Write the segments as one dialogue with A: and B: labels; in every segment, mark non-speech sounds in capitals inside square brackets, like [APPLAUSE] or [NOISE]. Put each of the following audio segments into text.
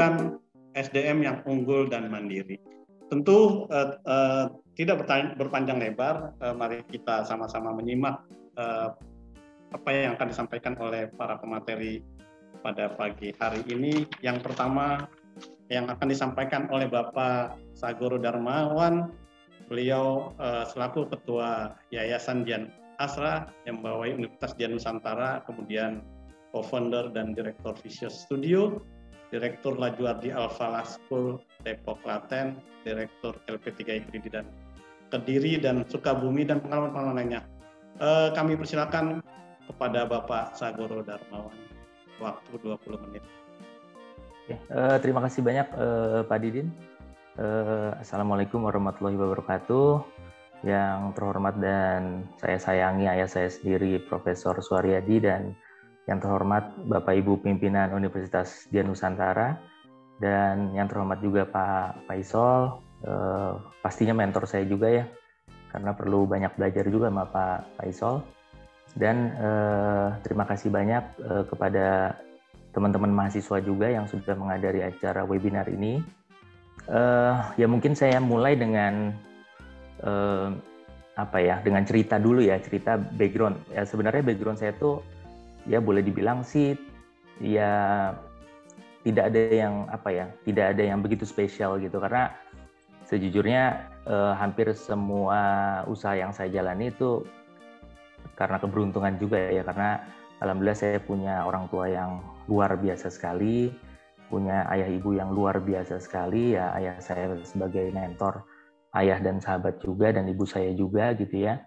A: menghasilkan SDM yang unggul dan mandiri. Tentu uh, uh, tidak berpanjang lebar, uh, mari kita sama-sama menyimak uh, apa yang akan disampaikan oleh para pemateri pada pagi hari ini. Yang pertama yang akan disampaikan oleh Bapak Sagoro Darmawan, beliau uh, selaku Ketua Yayasan Jan Asra yang membawai Universitas Jan Nusantara, kemudian co-founder dan direktur Visual Studio, direktur Lajuardi Alfa School Depok Klaten, direktur LP3 Ikridi dan Kediri dan Sukabumi dan pengalaman-pengalaman lainnya. Eh, kami persilakan kepada Bapak Sagoro Darmawan. Waktu 20 menit.
B: Ya, eh, terima kasih banyak eh, Pak Didin. Eh, Assalamualaikum warahmatullahi wabarakatuh yang terhormat dan saya sayangi ayah saya sendiri Profesor Suaryadi dan yang terhormat Bapak Ibu pimpinan Universitas Dian Nusantara dan yang terhormat juga Pak Faisal eh, pastinya mentor saya juga ya karena perlu banyak belajar juga sama Pak Faisal. Dan eh, terima kasih banyak eh, kepada teman-teman mahasiswa juga yang sudah menghadiri acara webinar ini. Eh, ya mungkin saya mulai dengan eh, apa ya dengan cerita dulu ya cerita background. Ya sebenarnya background saya tuh ya boleh dibilang sih ya tidak ada yang apa ya tidak ada yang begitu spesial gitu karena sejujurnya eh, hampir semua usaha yang saya jalani itu karena keberuntungan juga ya karena alhamdulillah saya punya orang tua yang luar biasa sekali punya ayah ibu yang luar biasa sekali ya ayah saya sebagai mentor ayah dan sahabat juga dan ibu saya juga gitu ya.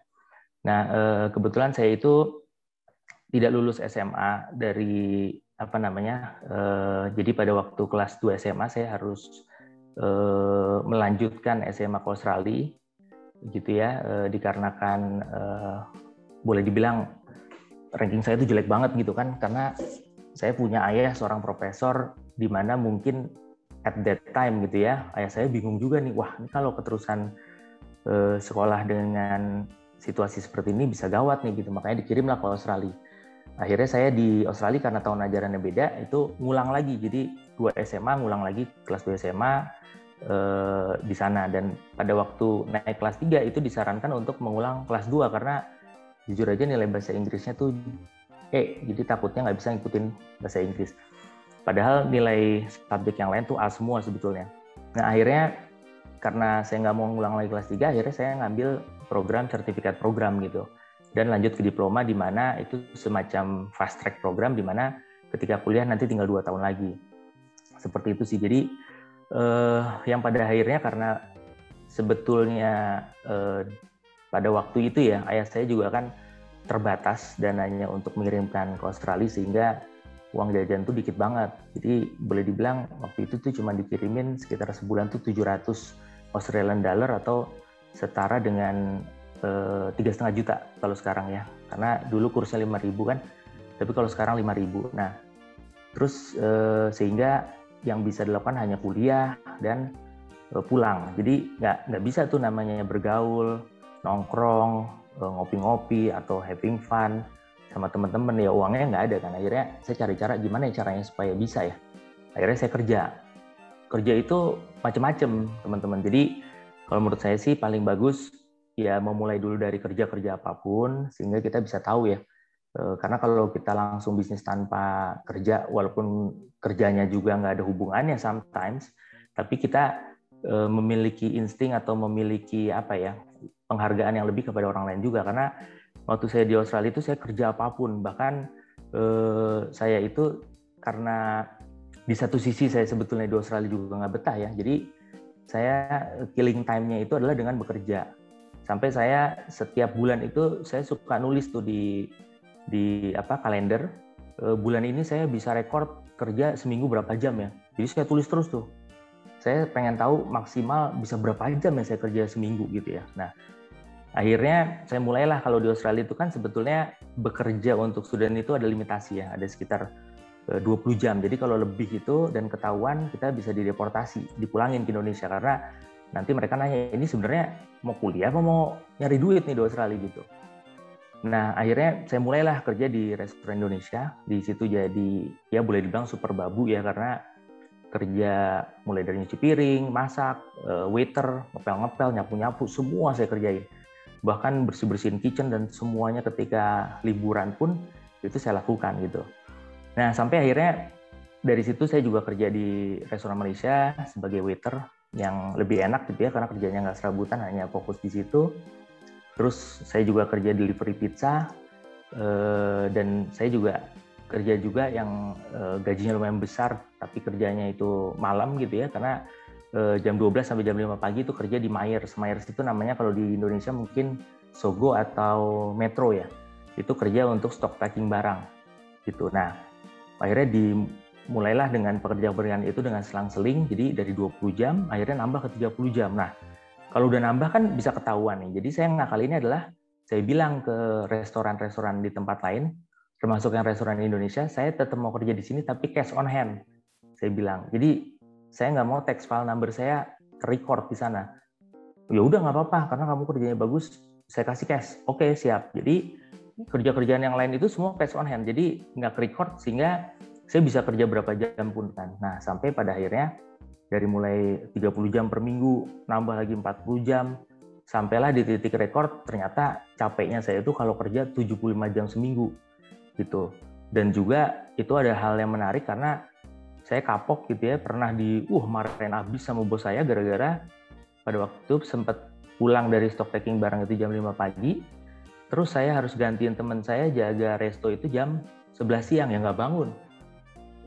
B: Nah, eh, kebetulan saya itu tidak lulus SMA dari apa namanya? Eh, jadi pada waktu kelas 2 SMA saya harus eh, melanjutkan SMA ke Australia gitu ya, dikarenakan boleh dibilang ranking saya itu jelek banget gitu kan karena saya punya ayah seorang profesor di mana mungkin at that time gitu ya ayah saya bingung juga nih wah ini kalau keterusan uh, sekolah dengan situasi seperti ini bisa gawat nih gitu makanya dikirimlah ke Australia akhirnya saya di Australia karena tahun ajarannya beda itu ngulang lagi jadi dua SMA ngulang lagi kelas 2 SMA eh, di sana dan pada waktu naik kelas 3 itu disarankan untuk mengulang kelas 2 karena jujur aja nilai bahasa Inggrisnya tuh eh jadi takutnya nggak bisa ngikutin bahasa Inggris Padahal nilai subjek yang lain tuh A semua sebetulnya. Nah akhirnya karena saya nggak mau ngulang lagi kelas 3, akhirnya saya ngambil program sertifikat program gitu. Dan lanjut ke diploma di mana itu semacam fast track program di mana ketika kuliah nanti tinggal dua tahun lagi. Seperti itu sih. Jadi eh, yang pada akhirnya karena sebetulnya eh, pada waktu itu ya ayah saya juga kan terbatas dananya untuk mengirimkan ke Australia sehingga uang jajan tuh dikit banget. Jadi boleh dibilang waktu itu tuh cuma dikirimin sekitar sebulan tuh 700 Australian dollar atau setara dengan tiga setengah juta kalau sekarang ya. Karena dulu kursnya 5.000 kan, tapi kalau sekarang 5.000. Nah, terus eh, sehingga yang bisa dilakukan hanya kuliah dan eh, pulang. Jadi nggak nggak bisa tuh namanya bergaul, nongkrong, ngopi-ngopi atau having fun sama teman-teman ya uangnya nggak ada kan akhirnya saya cari cara gimana ya caranya supaya bisa ya akhirnya saya kerja kerja itu macam-macam teman-teman jadi kalau menurut saya sih paling bagus ya memulai dulu dari kerja-kerja apa pun sehingga kita bisa tahu ya. E, karena kalau kita langsung bisnis tanpa kerja walaupun kerjanya juga nggak ada hubungannya sometimes tapi kita e, memiliki insting atau memiliki apa ya penghargaan yang lebih kepada orang lain juga. Karena waktu saya di Australia itu saya kerja apa pun bahkan eh, saya itu karena di satu sisi saya sebetulnya di Australia juga nggak betah ya. Jadi saya killing time-nya itu adalah dengan bekerja sampai saya setiap bulan itu saya suka nulis tuh di di apa kalender. E, bulan ini saya bisa rekor kerja seminggu berapa jam ya. Jadi saya tulis terus tuh. Saya pengen tahu maksimal bisa berapa jam ya saya kerja seminggu gitu ya. Nah akhirnya saya mulailah kalau di Australia itu kan sebetulnya bekerja untuk student itu ada limitasi ya, ada sekitar 20 eh, jam. Jadi kalau lebih itu dan ketahuan kita bisa dideportasi, dipulangin ke Indonesia karena nanti mereka nanya ini sebenarnya mau kuliah apa mau nyari duit nih di Australia gitu. Nah akhirnya saya mulailah kerja di restoran Indonesia. Di situ jadi ya boleh dibilang super babu ya karena kerja mulai dari nyuci piring, masak, uh, waiter, ngepel-ngepel, nyapu-nyapu, semua saya kerjain. Bahkan bersih-bersihin kitchen dan semuanya ketika liburan pun itu saya lakukan gitu. Nah, sampai akhirnya dari situ saya juga kerja di restoran Malaysia sebagai waiter yang lebih enak gitu ya karena kerjanya nggak serabutan hanya fokus di situ. Terus saya juga kerja delivery pizza eh, dan saya juga kerja juga yang eh, gajinya lumayan besar tapi kerjanya itu malam gitu ya karena eh, jam 12 sampai jam 5 pagi itu kerja di Myers. Myers itu namanya kalau di Indonesia mungkin Sogo atau Metro ya. Itu kerja untuk stok packing barang gitu. Nah, akhirnya di mulailah dengan pekerjaan-pekerjaan itu dengan selang-seling jadi dari 20 jam akhirnya nambah ke 30 jam. Nah, kalau udah nambah kan bisa ketahuan nih. Jadi saya ngakal ini adalah saya bilang ke restoran-restoran di tempat lain, termasuk yang restoran Indonesia, saya tetap mau kerja di sini tapi cash on hand. Saya bilang. Jadi saya nggak mau text file number saya record di sana. Ya udah nggak apa-apa karena kamu kerjanya bagus, saya kasih cash. Oke siap. Jadi kerja-kerjaan yang lain itu semua cash on hand. Jadi nggak record sehingga saya bisa kerja berapa jam pun kan. Nah, sampai pada akhirnya dari mulai 30 jam per minggu, nambah lagi 40 jam, sampailah di titik rekor ternyata capeknya saya itu kalau kerja 75 jam seminggu gitu. Dan juga itu ada hal yang menarik karena saya kapok gitu ya, pernah di uh marahin habis sama bos saya gara-gara pada waktu itu sempat pulang dari stock taking barang itu jam 5 pagi, terus saya harus gantiin teman saya jaga resto itu jam 11 siang ya nggak bangun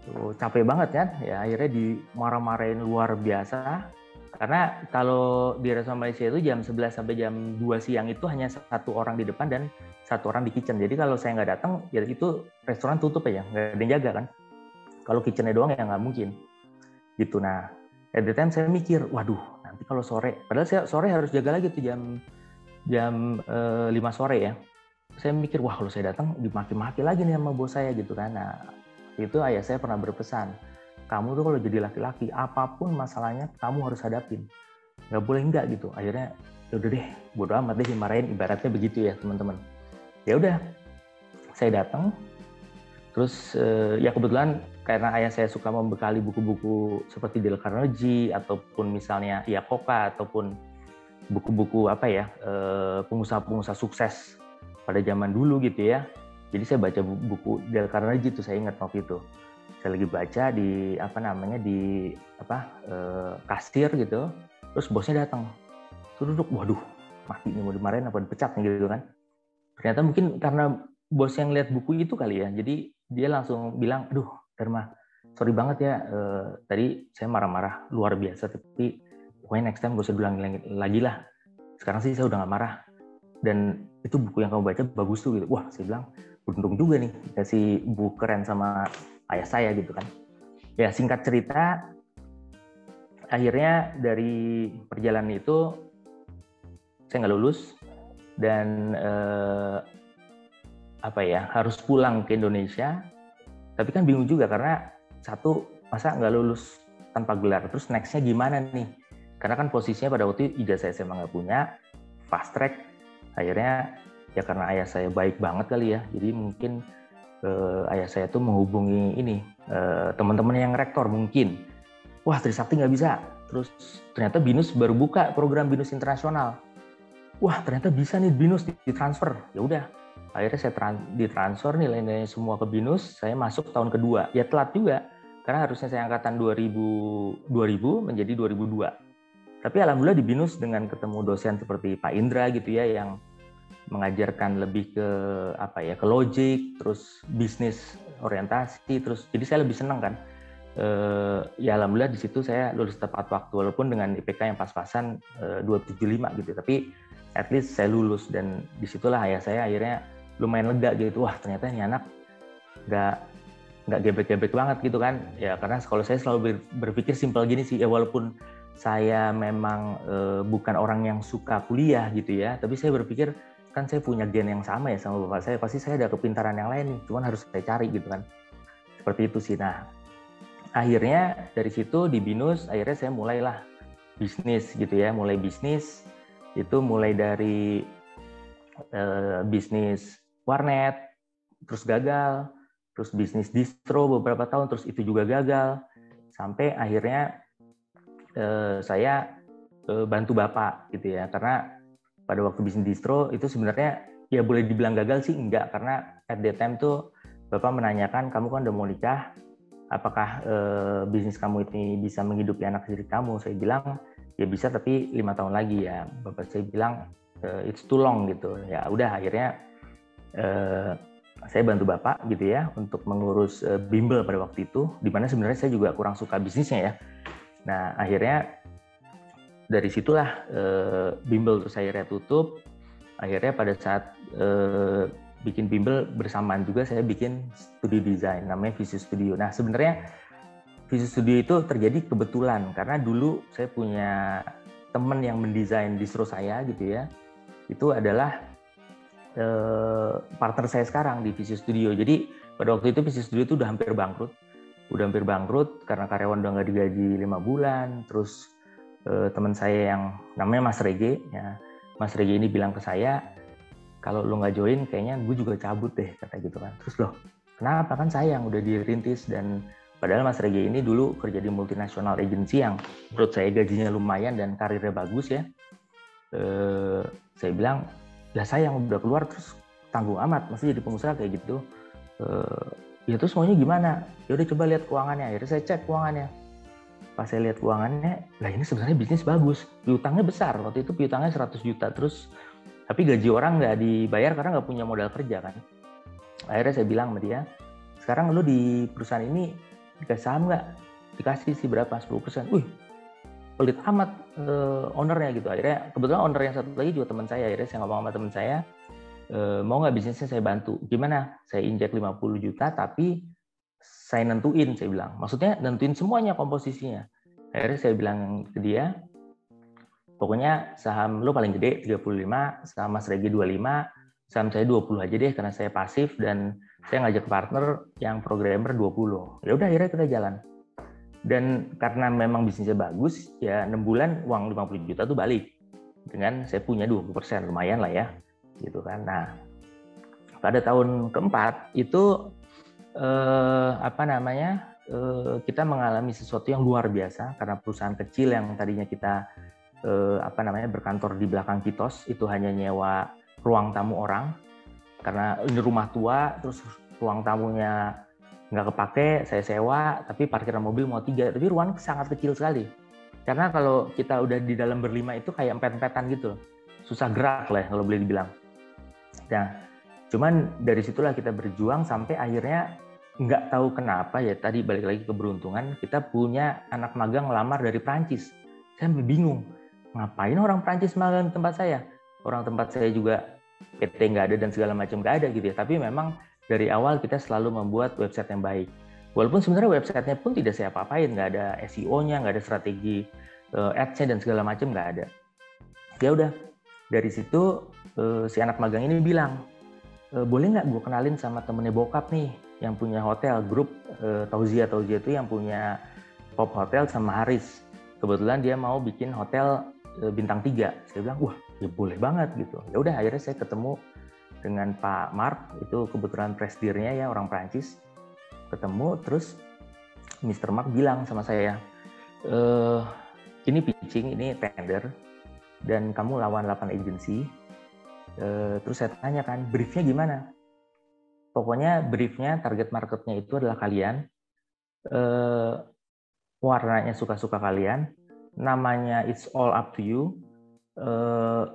B: Tuh, capek banget kan? Ya akhirnya dimarah-marahin luar biasa. Karena kalau di restoran Malaysia itu jam 11 sampai jam 2 siang itu hanya satu orang di depan dan satu orang di kitchen. Jadi kalau saya nggak datang ya itu restoran tutup ya nggak ada yang jaga kan? Kalau kitchennya doang ya nggak mungkin. Gitu. Nah at the time saya mikir waduh nanti kalau sore padahal saya sore harus jaga lagi tuh jam jam e, eh, 5 sore ya. Saya mikir wah kalau saya datang dimaki-maki lagi nih sama bos saya gitu kan. Nah itu ayah saya pernah berpesan, kamu tuh kalau jadi laki-laki, apa pun masalahnya kamu harus hadapin. Nggak boleh enggak gitu. Akhirnya, ya udah deh, bodo amat deh dimarahin, ibaratnya begitu ya teman-teman. Ya udah, saya datang, terus eh, ya kebetulan karena ayah saya suka membekali buku-buku seperti Dale Carnegie ataupun misalnya ya Koka ataupun buku-buku apa ya eh, pengusaha-pengusaha sukses pada zaman dulu gitu ya jadi saya baca buku Dale Carnegie itu saya ingat waktu itu. Saya lagi baca di apa namanya di apa eh, kasir gitu. Terus bosnya datang. Terus duduk, waduh, mati nih mau dimarahin apa dipecat nih gitu kan. Ternyata mungkin karena bos yang lihat buku itu kali ya. Jadi dia langsung bilang, aduh Dharma, sorry banget ya, eh, tadi saya marah-marah luar biasa, tapi pokoknya next time gak usah bilang lagi lah. Sekarang sih saya udah gak marah. Dan itu buku yang kamu baca bagus tuh gitu. Wah, saya bilang, beruntung juga nih kasih buku keren sama ayah saya gitu kan. Ya singkat cerita, akhirnya dari perjalanan itu saya nggak lulus dan eh, apa ya harus pulang ke Indonesia. Tapi kan bingung juga karena satu masa nggak lulus tanpa gelar, terus nextnya gimana nih? Karena kan posisinya pada waktu itu ijazah SMA nggak punya, fast track, akhirnya ya karena ayah saya baik banget kali ya. Jadi mungkin uh, ayah saya tuh menghubungi ini uh, teman-teman yang rektor mungkin. Wah Trisakti nggak bisa. Terus ternyata Binus baru buka program Binus internasional. Wah ternyata bisa nih Binus ditransfer. Ya udah akhirnya saya trans ditransfer nilai-nilainya semua ke Binus. Saya masuk tahun kedua. Ya telat juga karena harusnya saya angkatan 2000 2000 menjadi 2002 tapi alhamdulillah di Binus dengan ketemu dosen seperti Pak Indra gitu ya yang mengajarkan lebih ke apa ya ke logik terus bisnis orientasi terus jadi saya lebih senang kan. E, ya alhamdulillah di situ saya lulus tepat waktu walaupun dengan IPK yang pas-pasan e, 275 gitu tapi at least saya lulus dan di situlah ayah saya akhirnya lumayan lega gitu wah ternyata ini anak nggak nggak gebek-gebek banget gitu kan. Ya karena kalau saya selalu berpikir simpel gini sih ya walaupun saya memang e, bukan orang yang suka kuliah gitu ya tapi saya berpikir kan saya punya gen yang sama ya sama bapak saya pasti saya ada kepintaran yang lain nih cuman harus saya cari gitu kan. Seperti itu sih. Nah akhirnya dari situ di binus akhirnya saya mulailah bisnis gitu ya mulai bisnis itu mulai dari uh, bisnis warnet terus gagal terus bisnis distro beberapa tahun terus itu juga gagal sampai akhirnya eh, saya eh, bantu bapak gitu ya karena pada waktu bisnis distro itu sebenarnya ya boleh dibilang gagal sih enggak. Karena at that time tuh bapak menanyakan kamu kan udah mau nikah apakah eh, bisnis kamu ini bisa menghidupi anak istri kamu? Saya bilang ya bisa tapi lima tahun lagi ya. Bapak saya bilang eh, it's too long gitu. Ya udah akhirnya eh, saya bantu bapak gitu ya untuk mengurus bimbel pada waktu itu di mana sebenarnya saya juga kurang suka bisnisnya ya. Nah akhirnya dari situlah eh, bimbel terus akhirnya tutup akhirnya pada saat eh, bikin bimbel bersamaan juga saya bikin studio desain namanya Visual Studio. Nah sebenarnya Visual Studio itu terjadi kebetulan karena dulu saya punya teman yang mendesain distro saya gitu ya. Itu adalah eh, partner saya sekarang di Visual Studio. Jadi pada waktu itu Visual Studio itu udah hampir bangkrut. Udah hampir bangkrut karena karyawan udah nggak digaji lima bulan. Terus eh, teman saya yang namanya Mas Rege, ya. Mas Rege ini bilang ke saya, kalau lo nggak join kayaknya gue juga cabut deh kata gitu kan. Terus loh kenapa? Kan sayang udah dirintis dan padahal Mas Rege ini dulu kerja di multinasional agency yang menurut saya gajinya lumayan dan karirnya bagus ya. Eh, saya bilang lah sayang udah keluar terus tanggung amat masih jadi pengusaha kayak gitu. Eh, ya terus maunya gimana? Ya udah coba lihat keuangannya. Akhirnya saya cek keuangannya pas saya lihat keuangannya lah ini sebenarnya bisnis bagus. Piutangnya besar waktu itu piutangnya 100 juta terus tapi gaji orang nggak dibayar karena nggak punya modal kerja kan. Akhirnya saya bilang sama dia sekarang lu di perusahaan ini dikasih saham nggak? Dikasih sih berapa? 10 persen. Wih pelit amat uh, ownernya gitu. Akhirnya kebetulan owner yang satu lagi juga teman saya. Akhirnya saya ngomong sama teman saya e, mau nggak bisnisnya saya bantu? Gimana? Saya injek 50 juta tapi saya nentuin saya bilang maksudnya nentuin semuanya komposisinya akhirnya saya bilang ke dia pokoknya saham lo paling gede 35, saham Mas Regi 25, saham saya 20 aja deh karena saya pasif dan saya ngajak partner yang programmer 20. Ya udah akhirnya kita jalan. Dan karena memang bisnisnya bagus, ya 6 bulan uang 50 juta tuh balik. Dengan saya punya 20%, lumayan lah ya. Gitu kan. Nah, pada tahun keempat itu eh, apa namanya? Eh, kita mengalami sesuatu yang luar biasa karena perusahaan kecil yang tadinya kita eh, apa namanya berkantor di belakang kitos itu hanya nyewa ruang tamu orang. Karena ini rumah tua terus ruang tamunya nggak kepake saya sewa tapi parkiran mobil mau tiga. Tapi ruang sangat kecil sekali. Karena kalau kita udah di dalam berlima itu kayak empet-empetan gitu. Susah gerak lah kalau boleh dibilang. Nah cuman dari situlah kita berjuang sampai akhirnya nggak tahu kenapa ya tadi balik lagi ke beruntungan kita punya anak magang melamar dari Prancis saya bingung ngapain orang Prancis magang tempat saya? Orang tempat saya juga PT nggak ada dan segala macam nggak ada gitu ya. Tapi memang dari awal kita selalu membuat website yang baik. Walaupun sebenarnya websitenya pun tidak saya apa-apain, nggak ada SEO-nya, nggak ada strategi uh, ads-nya dan segala macam nggak ada. Ya udah, dari situ uh, si anak magang ini bilang, e, boleh nggak gue kenalin sama temennya bokap nih yang punya hotel grup uh, Tauzia Tauzia itu yang punya Pop Hotel sama Haris. Kebetulan dia mau bikin hotel Eh, bintang tiga. Saya bilang wah ya boleh banget gitu. Ya udah akhirnya saya ketemu dengan Pak Mark itu kebetulan presidirnya ya orang Prancis ketemu terus Mr. Mark bilang sama saya e, ini pitching ini tender dan kamu lawan 8 agensi e, terus saya tanya kan briefnya gimana pokoknya briefnya target marketnya itu adalah kalian e, warnanya suka-suka kalian namanya it's all up to you uh,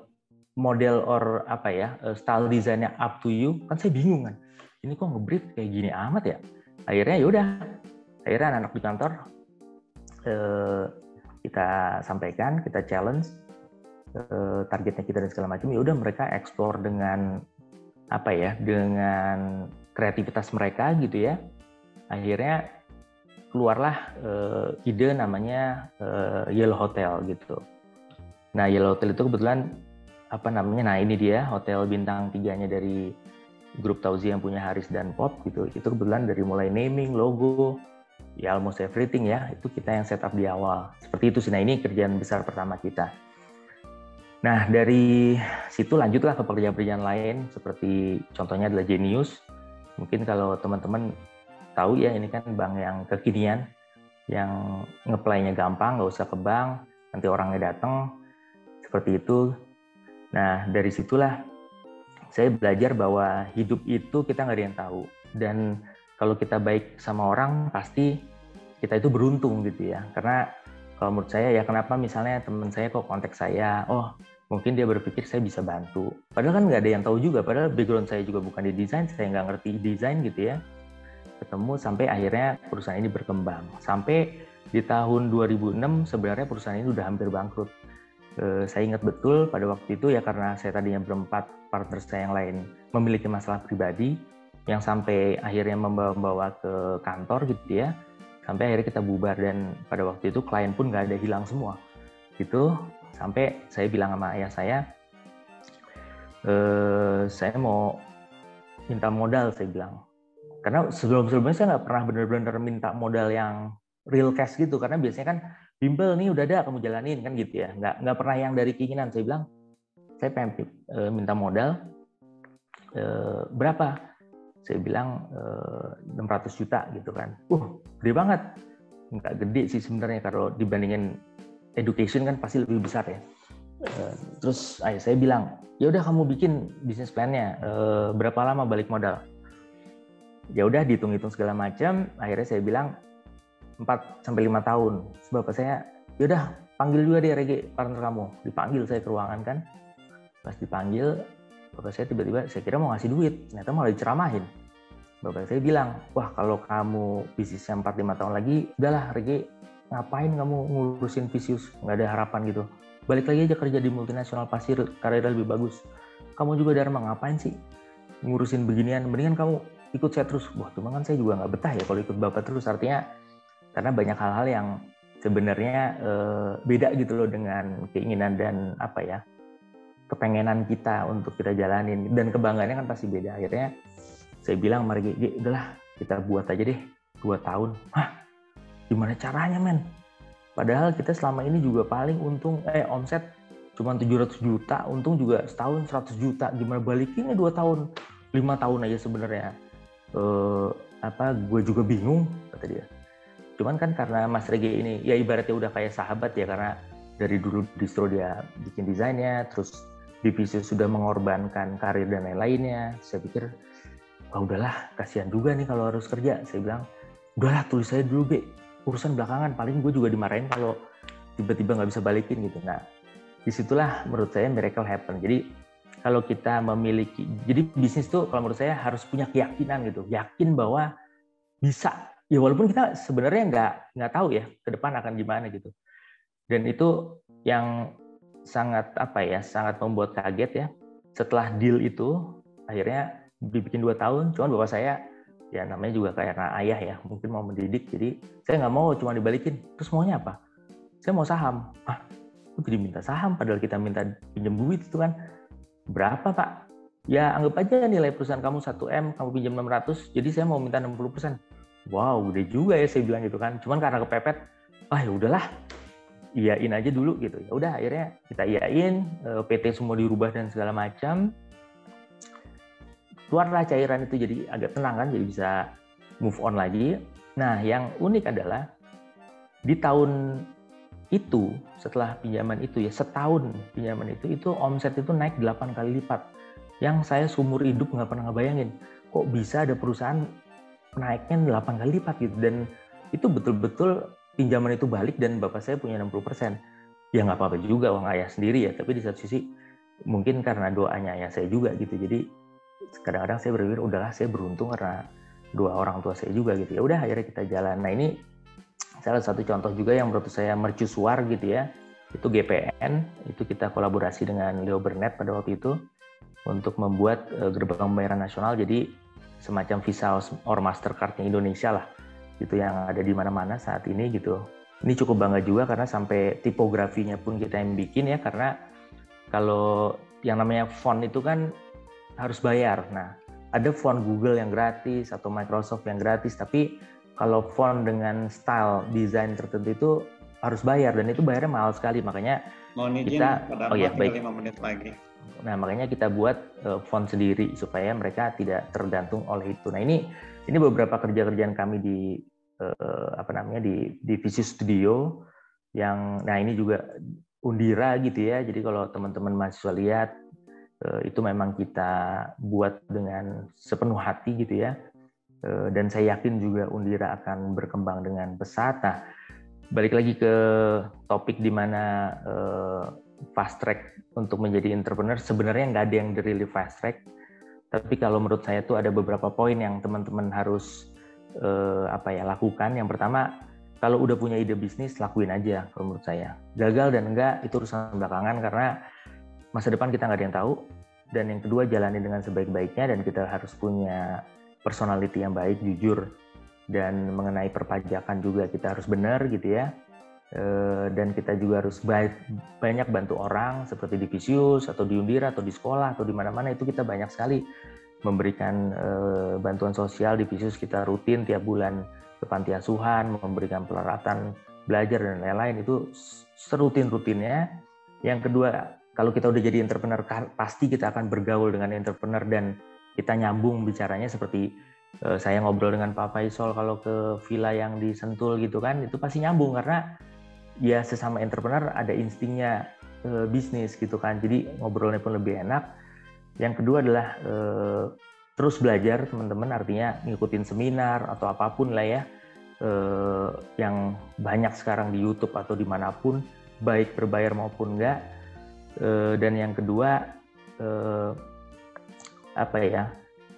B: model or apa ya uh, style desainnya up to you. Kan saya bingung kan ini kok ngebrief kayak gini amat ya? Akhirnya ya udah akhirnya anak-anak di kantor uh, kita sampaikan kita challenge uh, targetnya kita dan segala macam ya udah mereka explore dengan apa ya dengan kreativitas mereka gitu ya akhirnya keluarlah uh, ide namanya uh, Yellow Hotel gitu. Nah Yellow Hotel itu kebetulan apa namanya? Nah ini dia hotel bintang tiganya dari grup Tauzi yang punya Haris dan Pop gitu. Itu kebetulan dari mulai naming, logo, ya almost everything ya itu kita yang setup di awal. Seperti itu sih. Nah ini kerjaan besar pertama kita. Nah dari situ lanjutlah ke pekerjaan-pekerjaan lain seperti contohnya adalah Genius. Mungkin kalau teman-teman tahu ya ini kan bank yang kekinian yang ngeplaynya gampang, nggak usah ke bank, nanti orangnya datang, seperti itu. Nah, dari situlah saya belajar bahwa hidup itu kita nggak ada yang tahu. Dan kalau kita baik sama orang, pasti kita itu beruntung gitu ya. Karena kalau menurut saya ya kenapa misalnya teman saya kok kontak saya, oh mungkin dia berpikir saya bisa bantu. Padahal kan nggak ada yang tahu juga, padahal background saya juga bukan di desain, saya nggak ngerti desain gitu ya. Ketemu sampai akhirnya perusahaan ini berkembang. Sampai di tahun 2006 sebenarnya perusahaan ini udah hampir bangkrut. Eh, saya ingat betul pada waktu itu ya karena saya tadinya berempat partner saya yang lain memiliki masalah pribadi yang sampai akhirnya membawa-bawa ke kantor gitu ya sampai akhirnya kita bubar dan pada waktu itu klien pun nggak ada hilang semua. Gitu sampai saya bilang sama ayah saya e, saya mau minta modal saya bilang. Karena sebelum sebelumnya saya nggak pernah benar-benar minta modal yang real cash gitu karena biasanya kan bimbel nih udah ada kamu jalanin kan gitu ya. Nggak nggak pernah yang dari keinginan. Saya bilang saya pengen e, minta modal e, berapa saya bilang eh, 600 juta gitu kan. Uh, gede banget. Nggak gede sih sebenarnya kalau dibandingin education kan pasti lebih besar ya. Eh, terus ayah saya bilang, ya udah kamu bikin bisnis plannya, eh, berapa lama balik modal? Ya udah dihitung-hitung segala macam. Akhirnya saya bilang 4 sampai 5 tahun. Sebab saya, ya udah panggil juga deh Regi partner kamu. Dipanggil saya ke ruangan kan. Pas dipanggil, bapak saya tiba-tiba saya kira mau ngasih duit. Ternyata malah diceramahin. Bapak saya bilang wah kalau kamu bisnisnya 4-5 tahun lagi udahlah Regi ngapain kamu ngurusin Visius nggak ada harapan gitu. Balik lagi aja kerja di multinasional pasir karirnya lebih bagus. Kamu juga Dharma ngapain sih ngurusin beginian? Mendingan kamu ikut saya terus. Wah cuma kan saya juga nggak betah ya kalau ikut bapak terus. Artinya karena banyak hal-hal yang sebenarnya eh, beda gitu loh dengan keinginan dan apa ya kepengenan kita untuk kita jalanin. Dan kebanggaannya kan pasti beda. Akhirnya saya bilang mari G, udahlah kita buat aja deh dua tahun. Hah? Gimana caranya men? Padahal kita selama ini juga paling untung eh omset cuma 700 juta untung juga setahun 100 juta. Gimana balikinnya dua tahun? Lima tahun aja sebenarnya. Eh, apa gue juga bingung kata dia. Cuman kan karena Mas Regi ini ya ibaratnya udah kayak sahabat ya karena dari dulu distro dia bikin desainnya terus divisi sudah mengorbankan karir dan lain-lainnya. Saya pikir, oh, udahlah, kasihan juga nih kalau harus kerja. Saya bilang, udahlah tulis saya dulu, Be. Urusan belakangan, paling gue juga dimarahin kalau tiba-tiba nggak bisa balikin gitu. Nah, di situlah menurut saya miracle happen. Jadi kalau kita memiliki, jadi bisnis tuh kalau menurut saya harus punya keyakinan gitu, yakin bahwa bisa. Ya walaupun kita sebenarnya nggak nggak tahu ya ke depan akan gimana gitu. Dan itu yang sangat apa ya sangat membuat kaget ya. Setelah deal itu akhirnya dibikin dua tahun cuman bapak saya ya namanya juga kayak karena ayah ya mungkin mau mendidik jadi saya nggak mau cuma dibalikin. Terus maunya apa? Saya mau saham. Ah aku jadi minta saham? Padahal kita minta pinjam duit itu kan. Berapa pak? Ya anggap aja nilai perusahaan kamu 1 m kamu pinjam 600 jadi saya mau minta 60 persen. Wow gede juga ya saya bilang gitu kan. Cuman karena kepepet ah ya udahlah iyain aja dulu gitu. Ya udah akhirnya kita iyain eh, PT semua dirubah dan segala macam. Keluarlah cairan itu jadi agak tenang kan jadi bisa move on lagi. Nah yang unik adalah di tahun itu setelah pinjaman itu ya setahun pinjaman itu itu omset itu naik 8 kali lipat. Yang saya seumur hidup nggak pernah ngebayangin kok bisa ada perusahaan naiknya 8 kali lipat gitu. Dan itu betul-betul pinjaman itu balik dan bapak saya punya 60%. Ya nggak apa-apa juga uang ayah sendiri ya, tapi di satu sisi mungkin karena doanya ayah saya juga gitu. Jadi kadang-kadang saya berpikir udahlah saya beruntung karena dua orang tua saya juga gitu. Ya udah akhirnya kita jalan. Nah ini salah satu contoh juga yang menurut saya mercusuar gitu ya. Itu GPN, itu kita kolaborasi dengan Leo Burnett pada waktu itu untuk membuat uh, gerbang pembayaran nasional jadi semacam Visa or Mastercard-nya Indonesia lah gitu yang ada di mana-mana saat ini gitu. Ini cukup bangga juga karena sampai tipografinya pun kita yang bikin ya karena kalau yang namanya font itu kan harus bayar. Nah, ada font Google yang gratis atau Microsoft yang gratis, tapi kalau font dengan style desain tertentu itu harus bayar dan itu bayarnya mahal sekali. Makanya
A: Mohon izin, kita oh ya baik 5 menit lagi.
B: Nah, makanya kita buat uh, font sendiri supaya mereka tidak tergantung oleh itu. Nah, ini ini beberapa kerja-kerjaan kami di uh, apa namanya di di Visual Studio yang nah ini juga Undira gitu ya. Jadi kalau teman-teman mahasiswa lihat uh, itu memang kita buat dengan sepenuh hati gitu ya. Uh, dan saya yakin juga Undira akan berkembang dengan pesat. Nah, balik lagi ke topik di mana uh, fast track untuk menjadi entrepreneur sebenarnya nggak ada yang really fast track tapi kalau menurut saya tuh ada beberapa poin yang teman-teman harus uh, apa ya lakukan. Yang pertama, kalau udah punya ide bisnis lakuin aja kalau menurut saya. Gagal dan enggak itu urusan belakangan karena masa depan kita nggak ada yang tahu. Dan yang kedua jalani dengan sebaik-baiknya dan kita harus punya personality yang baik, jujur dan mengenai perpajakan juga kita harus benar gitu ya. Eh, dan kita juga harus banyak bantu orang seperti di Visius atau di Undira atau di sekolah atau di mana-mana itu kita banyak sekali memberikan eh, bantuan sosial di Visius kita rutin tiap bulan ke panti asuhan memberikan peralatan belajar dan lain-lain itu serutin-rutinnya. Yang kedua, kalau kita udah jadi entrepreneur pasti kita akan bergaul dengan entrepreneur dan kita nyambung bicaranya seperti eh, saya ngobrol dengan Pak Faisal kalau ke villa yang di Sentul gitu kan itu pasti nyambung karena ya sesama entrepreneur ada instingnya e, bisnis gitu kan. Jadi ngobrolnya pun lebih enak. Yang kedua adalah e, terus belajar teman-teman artinya ngikutin seminar atau apa pun lah ya e, yang banyak sekarang di YouTube atau di mana pun baik berbayar maupun enggak. E, dan yang kedua e, apa ya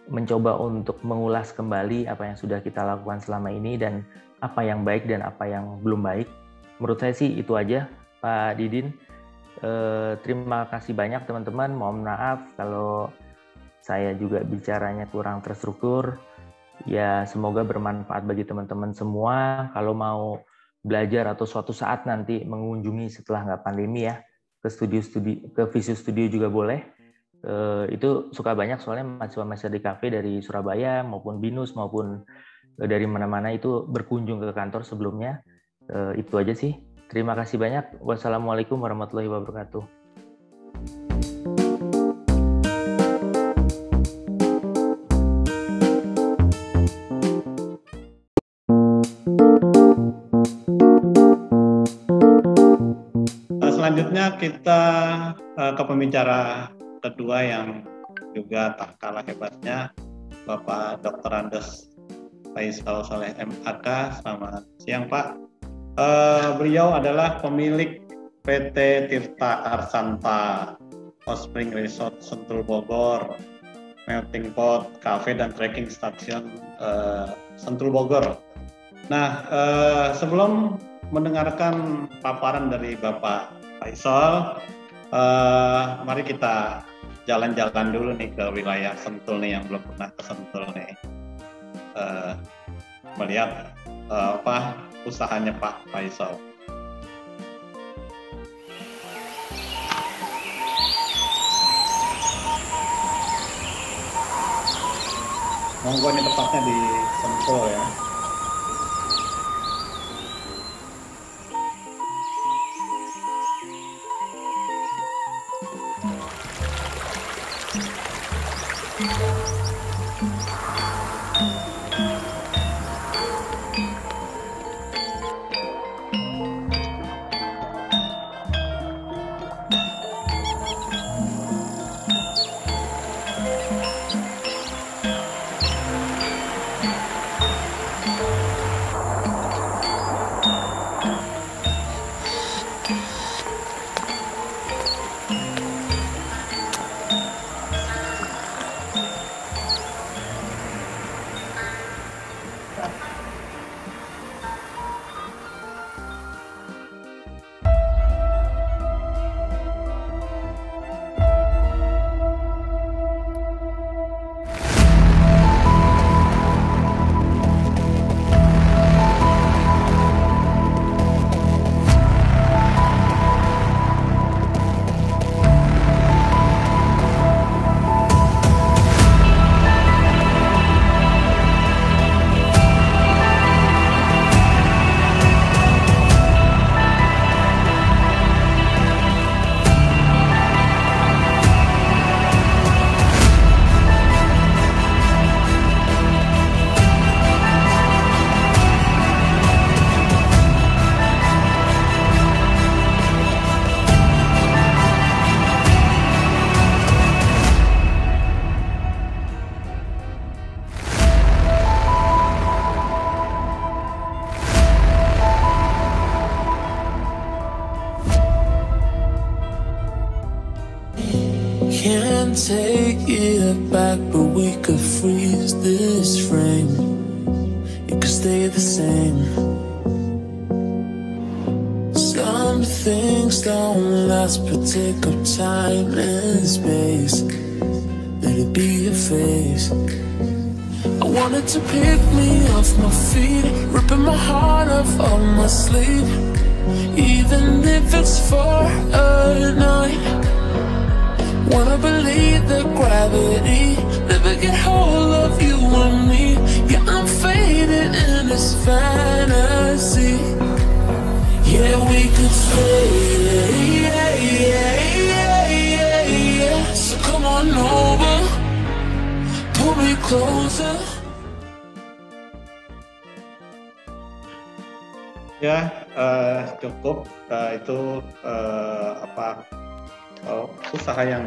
B: mencoba untuk mengulas kembali apa yang sudah kita lakukan selama ini dan apa yang baik dan apa yang belum baik menurut saya sih itu aja Pak Didin. Eh, terima kasih banyak teman-teman. Mohon maaf kalau saya juga bicaranya kurang terstruktur. Ya semoga bermanfaat bagi teman-teman semua. Kalau mau belajar atau suatu saat nanti mengunjungi setelah nggak pandemi ya ke studio studi ke Visual Studio juga boleh. Eh, itu suka banyak soalnya mahasiswa-mahasiswa di kafe dari Surabaya maupun Binus maupun eh, dari mana-mana itu berkunjung ke kantor sebelumnya Uh, itu aja sih. Terima kasih banyak. Wassalamualaikum warahmatullahi wabarakatuh.
A: Eh, selanjutnya kita uh, ke pembicara kedua yang juga tak kalah hebatnya Bapak Dr. Andes Faisal Saleh MAK. Selamat siang Pak. Uh, beliau adalah pemilik PT Tirta Arsanta, Hot Spring Resort Sentul Bogor, Melting Pot, Cafe dan Trekking Station uh, Sentul Bogor. Nah, uh, sebelum mendengarkan paparan dari Bapak Faisal, uh, mari kita jalan-jalan dulu nih ke wilayah Sentul nih yang belum pernah ke Sentul nih. Uh, melihat uh, apa usahanya Pak Faisal. Monggo ini tepatnya di Sentul ya.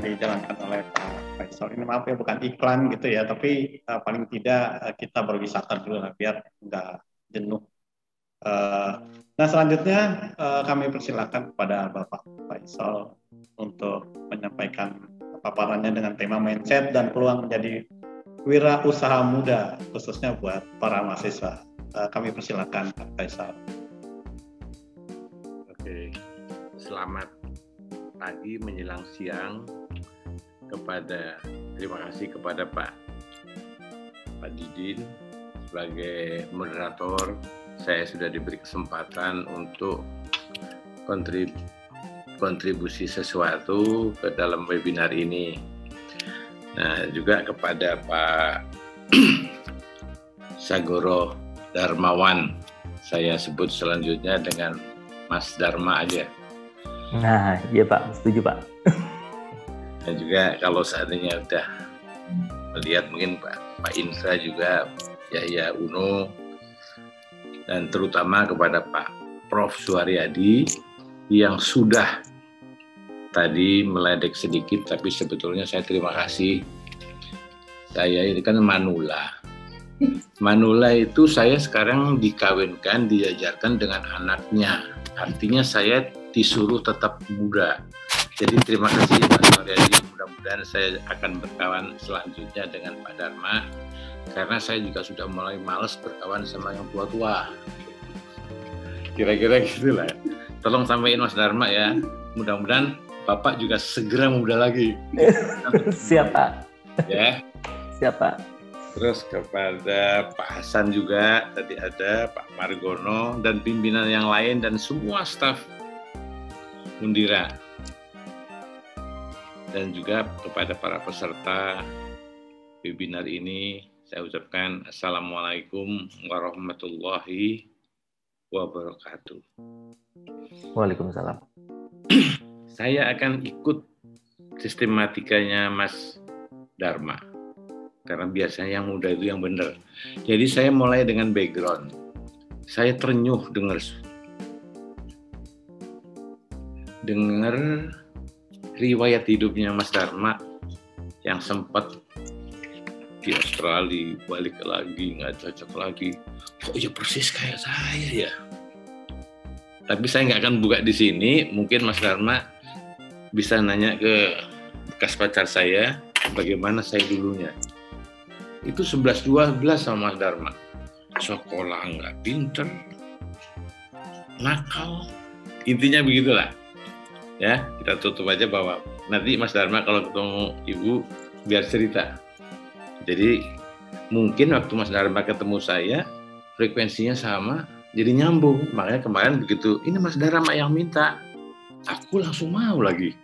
A: Yang dijalankan oleh Pak Faisal ini maaf ya bukan iklan gitu ya tapi uh, paling tidak uh, kita berwisata dulu lah biar nggak jenuh. Uh, nah selanjutnya uh, kami persilakan kepada Bapak Faisal untuk menyampaikan paparannya dengan tema mindset dan peluang menjadi wira usaha muda khususnya buat para mahasiswa. Uh, kami persilakan Pak Faisal.
C: Oke, selamat pagi menjelang siang kepada terima kasih kepada Pak Pak Didin sebagai moderator saya sudah diberi kesempatan untuk kontrib, kontribusi sesuatu ke dalam webinar ini. Nah, juga kepada Pak [CLEARS THROAT] Sagoro Darmawan. Saya sebut selanjutnya dengan Mas Dharma aja.
B: Nah, iya Pak, setuju Pak.
C: Dan juga kalau seandainya udah melihat mungkin Pak, Pak Indra juga Yahya Uno dan terutama kepada Pak Prof. Suharyadi yang sudah tadi meledek sedikit tapi sebetulnya saya terima kasih. Saya ini kan manula. Manula itu saya sekarang dikawinkan diajarkan dengan anaknya. Artinya saya disuruh tetap muda. Jadi terima kasih Pak Suryadi. Mudah-mudahan saya akan berkawan selanjutnya dengan Pak Dharma karena saya juga sudah mulai males berkawan sama yang tua-tua. Kira-kira gitulah. Tolong sampaikan Mas Dharma ya. Mudah-mudahan Bapak juga segera muda lagi. [LAUGHS]
B: Siapa?
C: Ya.
B: Siapa?
C: Terus kepada Pak Hasan juga tadi ada Pak Margono dan pimpinan yang lain dan semua staf Mundira dan juga kepada para peserta webinar ini saya ucapkan Assalamualaikum warahmatullahi wabarakatuh.
B: Waalaikumsalam.
C: saya akan ikut sistematikanya Mas Dharma karena biasanya yang muda itu yang benar. Jadi saya mulai dengan background. Saya ternyuh dengar dengar riwayat hidupnya Mas Dharma yang sempat di Australia balik lagi nggak cocok lagi. Kok ya persis kayak saya ya? Tapi saya nggak akan buka di sini. Mungkin Mas Dharma bisa nanya ke bekas pacar saya bagaimana saya dulunya. Itu 11-12 sama Mas Dharma. Sekolah nggak pinter nakal. Intinya begitulah ya kita tutup aja bahwa nanti Mas Dharma kalau ketemu Ibu biar cerita. Jadi mungkin waktu Mas Dharma ketemu saya frekuensinya sama, jadi nyambung. Makanya kemarin begitu ini Mas Dharma yang minta, aku langsung mau lagi.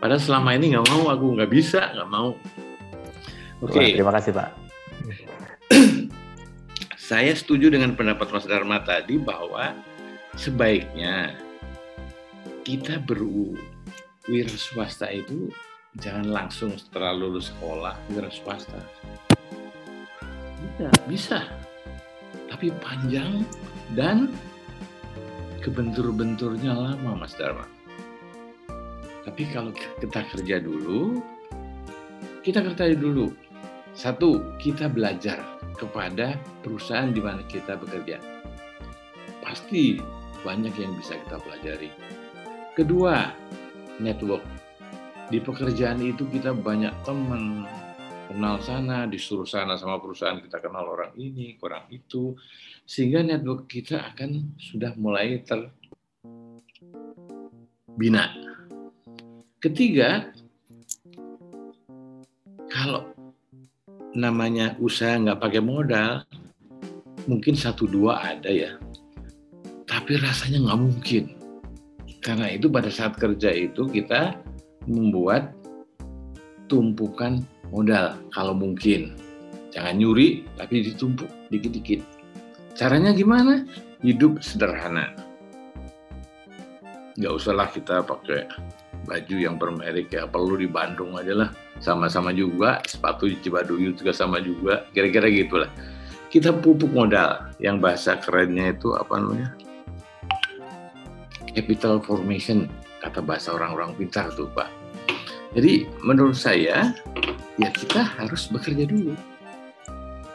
C: Padahal selama ini nggak mau, aku nggak bisa, nggak mau.
B: Oke. Okay. Terima kasih Pak. [CLEARS THROAT]
C: saya setuju dengan pendapat Mas Dharma tadi bahwa sebaiknya kita berwira swasta itu jangan langsung setelah lulus sekolah wira swasta. Bisa, bisa. Tapi panjang dan kebentur-benturnya lama Mas Dharma. Tapi kalau kita kerja dulu, kita kerja dulu. Satu, kita belajar kepada perusahaan di mana kita bekerja. Pasti banyak yang bisa kita pelajari Kedua, network. Di pekerjaan itu kita banyak teman, kenal sana, disuruh sana sama perusahaan kita kenal orang ini, orang itu, sehingga network kita akan sudah mulai terbina. Ketiga, kalau namanya usaha nggak pakai modal, mungkin satu dua ada ya, tapi rasanya nggak mungkin. Karena itu pada saat kerja itu kita membuat tumpukan modal kalau mungkin. Jangan nyuri, tapi ditumpuk dikit-dikit. Caranya gimana? Hidup sederhana. Nggak usahlah kita pakai baju yang bermerek ya, perlu di Bandung aja lah. Sama-sama juga, sepatu di Cibaduyut juga sama juga, kira-kira gitulah. Kita pupuk modal, yang bahasa kerennya itu apa namanya? Capital formation, kata bahasa orang-orang pintar tuh Pak. Jadi menurut saya, ya kita harus bekerja dulu.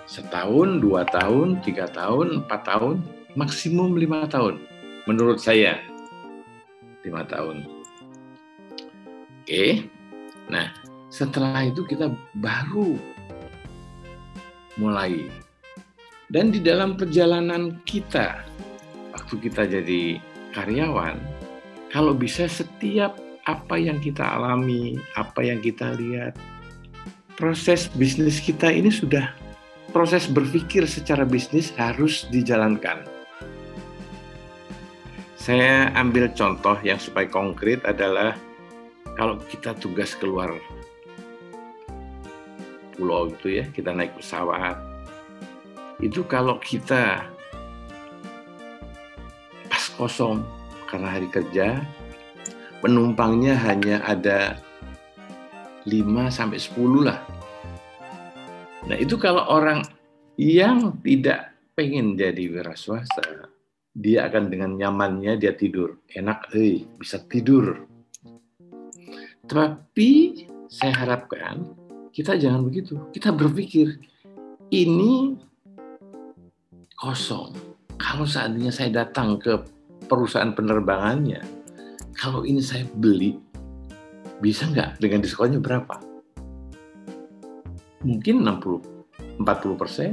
C: Setahun, dua tahun, tiga tahun, empat tahun, maksimum lima tahun. Menurut saya, lima tahun. Oke, nah setelah itu kita baru mulai. Dan di dalam perjalanan kita, waktu kita jadi karyawan, kalau bisa setiap apa yang kita alami, apa yang kita lihat, proses bisnis kita ini sudah proses berpikir secara bisnis harus dijalankan. Saya ambil contoh yang supaya konkret adalah kalau kita tugas keluar pulau gitu ya, kita naik pesawat. Itu kalau kita kosong karena hari kerja, penumpangnya hanya ada 5 sampai 10 lah. Nah, itu kalau orang yang tidak pengen jadi wira swasta, dia akan dengan nyamannya dia tidur. Enak, eh, bisa tidur. Tapi saya harapkan kita jangan begitu. Kita berpikir, ini kosong. Kalau seandainya saya datang ke perusahaan penerbangannya, kalau ini saya beli, bisa nggak dengan diskonnya berapa? Mungkin 60, 40 persen,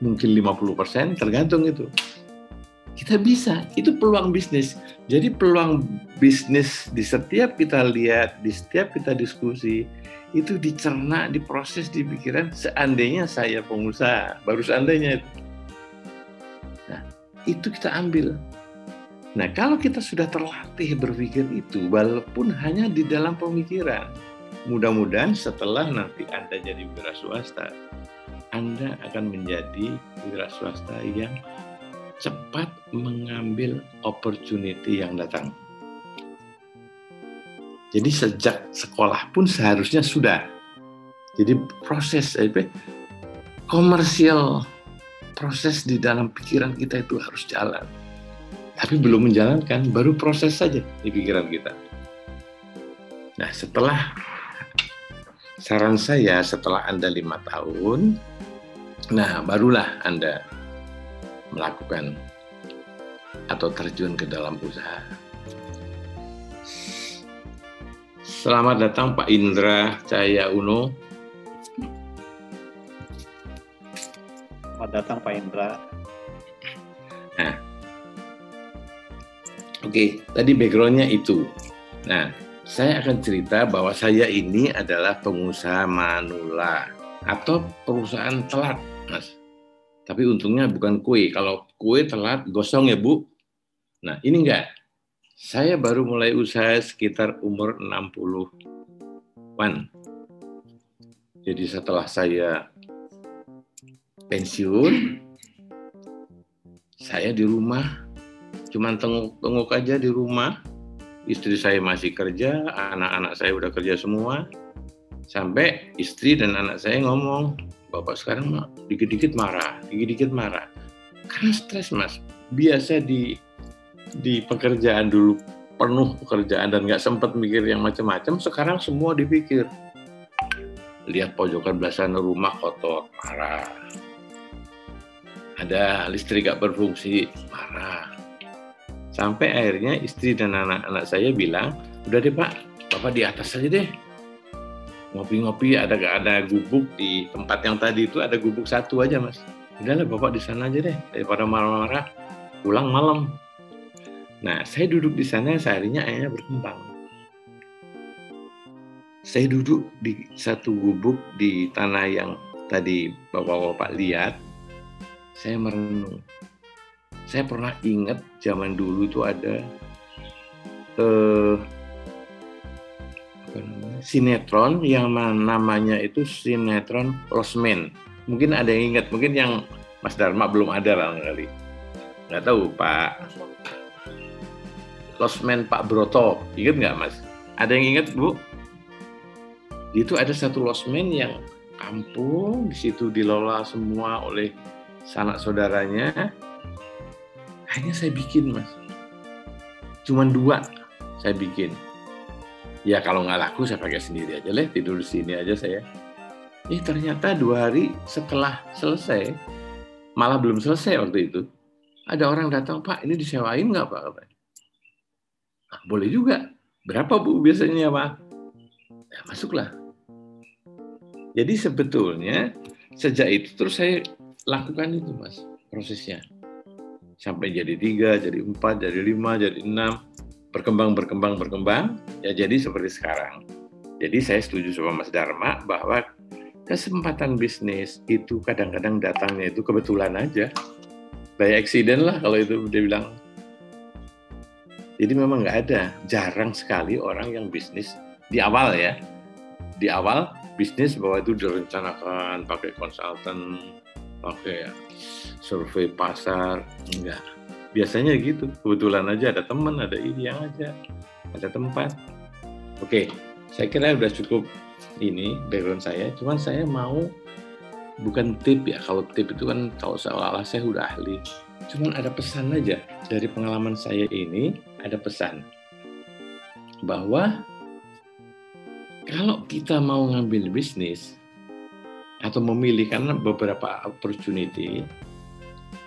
C: mungkin 50 persen, tergantung itu. Kita bisa, itu peluang bisnis. Jadi peluang bisnis di setiap kita lihat, di setiap kita diskusi, itu dicerna, diproses di pikiran, seandainya saya pengusaha, baru seandainya itu. Nah, itu kita ambil Nah, kalau kita sudah terlatih berpikir itu, walaupun hanya di dalam pemikiran, mudah-mudahan setelah nanti Anda jadi wira swasta, Anda akan menjadi wira swasta yang cepat mengambil opportunity yang datang. Jadi sejak sekolah pun seharusnya sudah. Jadi proses eh, komersial proses di dalam pikiran kita itu harus jalan tapi belum menjalankan, baru proses saja di pikiran kita. Nah, setelah saran saya setelah Anda lima tahun, nah barulah Anda melakukan atau terjun ke dalam usaha. Selamat datang Pak Indra Cahaya Uno.
A: Selamat datang Pak Indra.
C: Oke, tadi backgroundnya itu. Nah, saya akan cerita bahwa saya ini adalah pengusaha manula atau perusahaan telat, Mas. Tapi untungnya bukan kue. Kalau kue telat, gosong ya, Bu. Nah, ini enggak. Saya baru mulai usaha sekitar umur 60-an. Jadi setelah saya pensiun, saya di rumah cuman tengok-tengok aja di rumah. Istri saya masih kerja anak-anak saya udah kerja semua. Sampai istri dan anak saya ngomong bapak sekarang dikit-dikit marah dikit-dikit marah. Karena stres mas. Biasa di di pekerjaan dulu penuh pekerjaan dan nggak sempat mikir yang macam-macam sekarang semua dipikir. Lihat pojokan belasan rumah kotor marah. Ada listrik gak berfungsi marah Sampai akhirnya istri dan anak-anak saya bilang, udah deh pak, bapak di atas saja deh, ngopi-ngopi ada ada gubuk di tempat yang tadi itu ada gubuk satu aja mas. Udahlah bapak di sana aja deh daripada marah-marah pulang malam. Nah saya duduk di sana seharinya akhirnya berkembang. Saya duduk di satu gubuk di tanah yang tadi bapak-bapak lihat saya merenung saya pernah ingat zaman dulu tuh ada eh, sinetron yang namanya itu sinetron Losmen. Mungkin ada yang ingat, mungkin yang Mas Dharma belum ada lah kali. Nggak tahu Pak Losmen Pak Broto, ingat nggak Mas? Ada yang ingat Bu? Itu ada satu losmen yang kampung di situ dilola semua oleh sanak saudaranya akhirnya saya bikin mas. Cuman dua saya bikin. Ya kalau nggak laku saya pakai sendiri aja. Lah tidur di sini aja saya. Eh ternyata dua hari setelah selesai malah belum selesai waktu itu ada orang datang pak ini disewain nggak pak? Nah, boleh juga. Berapa bu biasanya pak? Ya, masuklah. Jadi sebetulnya sejak itu terus saya lakukan itu mas prosesnya sampai jadi tiga, jadi empat, jadi lima, jadi enam, berkembang, berkembang, berkembang, ya jadi seperti sekarang. Jadi saya setuju sama Mas Dharma bahwa kesempatan bisnis itu kadang-kadang datangnya itu kebetulan aja. By accident lah kalau itu dia bilang. Jadi memang nggak ada, jarang sekali orang yang bisnis di awal ya. Di awal bisnis bahwa itu direncanakan pakai konsultan, pakai survei pasar enggak. Biasanya gitu kebetulan aja ada teman ada ini yang aja ada tempat. Oke saya kira sudah cukup ini background saya. Cuman saya mau bukan tip ya kalau tip itu kan kalau seolah-olah saya udah ahli. Cuman ada pesan aja dari pengalaman saya ini ada pesan. Bahwa kalau kita mau ngambil bisnis atau memilih karena beberapa opportunity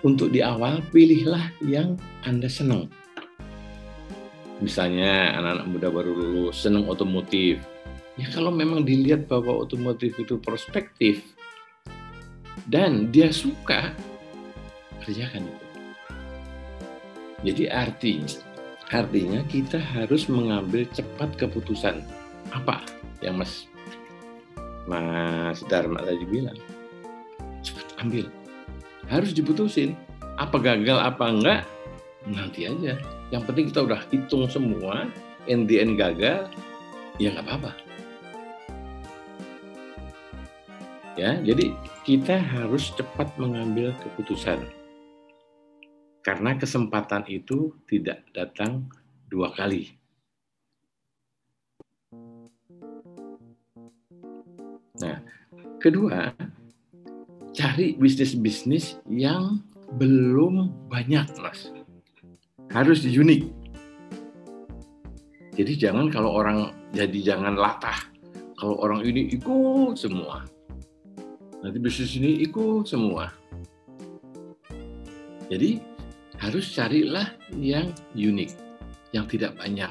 C: untuk di awal pilihlah yang Anda senang. Misalnya anak-anak muda baru lulus senang otomotif. Ya kalau memang dilihat bahwa otomotif itu prospektif dan dia suka, kerjakan itu. Jadi artinya, artinya kita harus mengambil cepat keputusan. Apa yang Mas Mas Dharma tadi bilang? Cepat ambil. Harus diputusin. Apa gagal apa enggak nanti aja. Yang penting kita udah hitung semua end gagal ya nggak apa-apa. Ya jadi kita harus cepat mengambil keputusan. Karena kesempatan itu tidak datang dua kali kedua cari bisnis-bisnis yang belum banyak, Mas. Harus unik. Jadi jangan kalau orang jadi jangan latah. Kalau orang ini ikut semua. Nanti bisnis ini ikut semua. Jadi harus carilah yang unik, yang tidak banyak.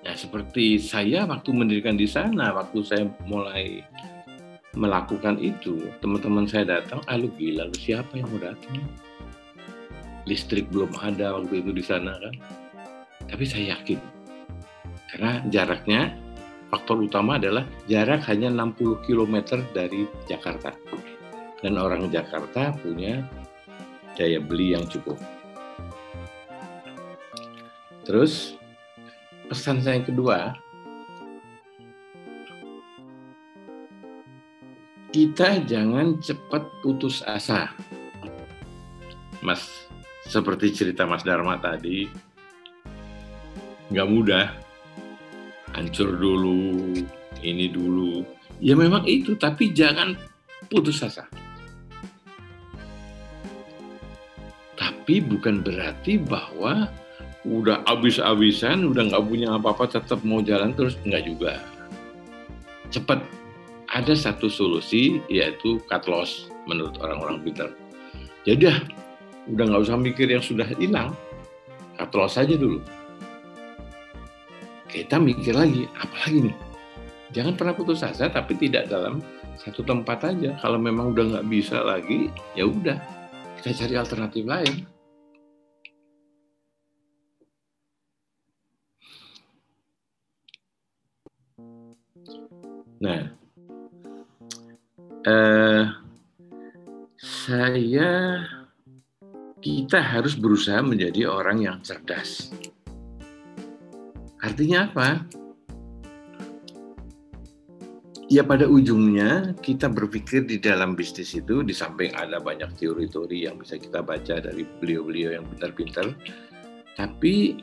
C: Ya seperti saya waktu mendirikan di sana, waktu saya mulai melakukan itu, teman-teman saya datang, ah lu gila, lu siapa yang mau datang? Listrik belum ada waktu itu di sana kan. Tapi saya yakin, karena jaraknya, faktor utama adalah jarak hanya 60 km dari Jakarta. Dan orang Jakarta punya daya beli yang cukup. Terus, pesan saya yang kedua, kita jangan cepat putus asa. Mas, seperti cerita Mas Dharma tadi, nggak mudah. Hancur dulu, ini dulu. Ya memang itu, tapi jangan putus asa. Tapi bukan berarti bahwa udah abis-abisan, udah nggak punya apa-apa, tetap mau jalan terus, nggak juga. Cepat ada satu solusi yaitu cut loss menurut orang-orang pintar. Jadi ya udah nggak usah mikir yang sudah hilang, cut loss saja dulu. Kita mikir lagi, apa lagi nih? Jangan pernah putus asa, tapi tidak dalam satu tempat aja. Kalau memang udah nggak bisa lagi, ya udah kita cari alternatif lain. Nah, eh, saya kita harus berusaha menjadi orang yang cerdas. Artinya apa? ya pada ujungnya kita berpikir di dalam bisnis itu di samping ada banyak teori-teori yang bisa kita baca dari beliau-beliau yang pintar-pintar tapi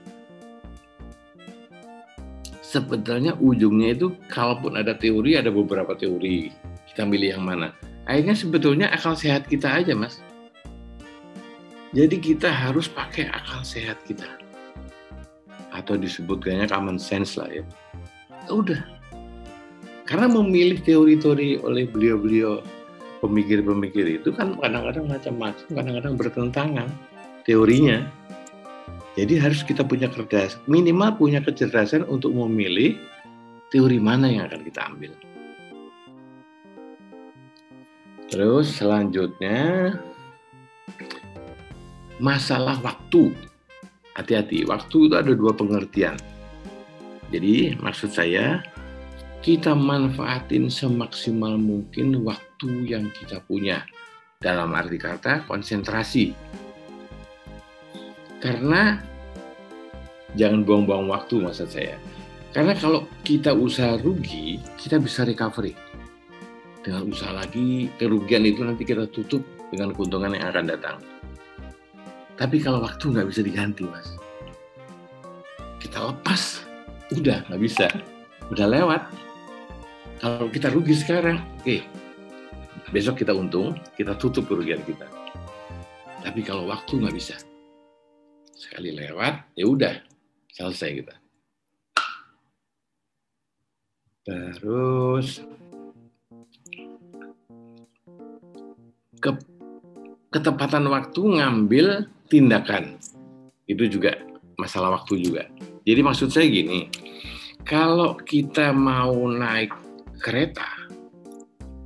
C: sebetulnya ujungnya itu kalaupun ada teori ada beberapa teori kita milih yang mana. Akhirnya sebetulnya akal sehat kita aja mas. Jadi kita harus pakai akal sehat kita. Atau disebutkannya common sense lah ya. Udah. Karena memilih teori-teori oleh beliau-beliau pemikir-pemikir itu kan kadang-kadang macam-macam, kadang-kadang bertentangan teorinya. Jadi harus kita punya cerdas, minimal punya kecerdasan untuk memilih teori mana yang akan kita ambil. Terus selanjutnya masalah waktu. Hati-hati, waktu itu ada dua pengertian. Jadi maksud saya kita manfaatin semaksimal mungkin waktu yang kita punya. Dalam arti kata konsentrasi. Karena jangan buang-buang waktu maksud saya. Karena kalau kita usaha rugi, kita bisa recovery. Dengan usaha lagi, kerugian itu nanti kita tutup dengan keuntungan yang akan datang. Tapi kalau waktu nggak bisa diganti, Mas. Kita lepas, udah nggak bisa. Udah lewat, kalau kita rugi sekarang, oke, okay, besok kita untung, kita tutup kerugian kita. Tapi kalau waktu nggak bisa, sekali lewat, ya udah selesai kita. Terus ke ketepatan waktu ngambil tindakan itu juga masalah waktu juga. Jadi maksud saya gini, kalau kita mau naik kereta,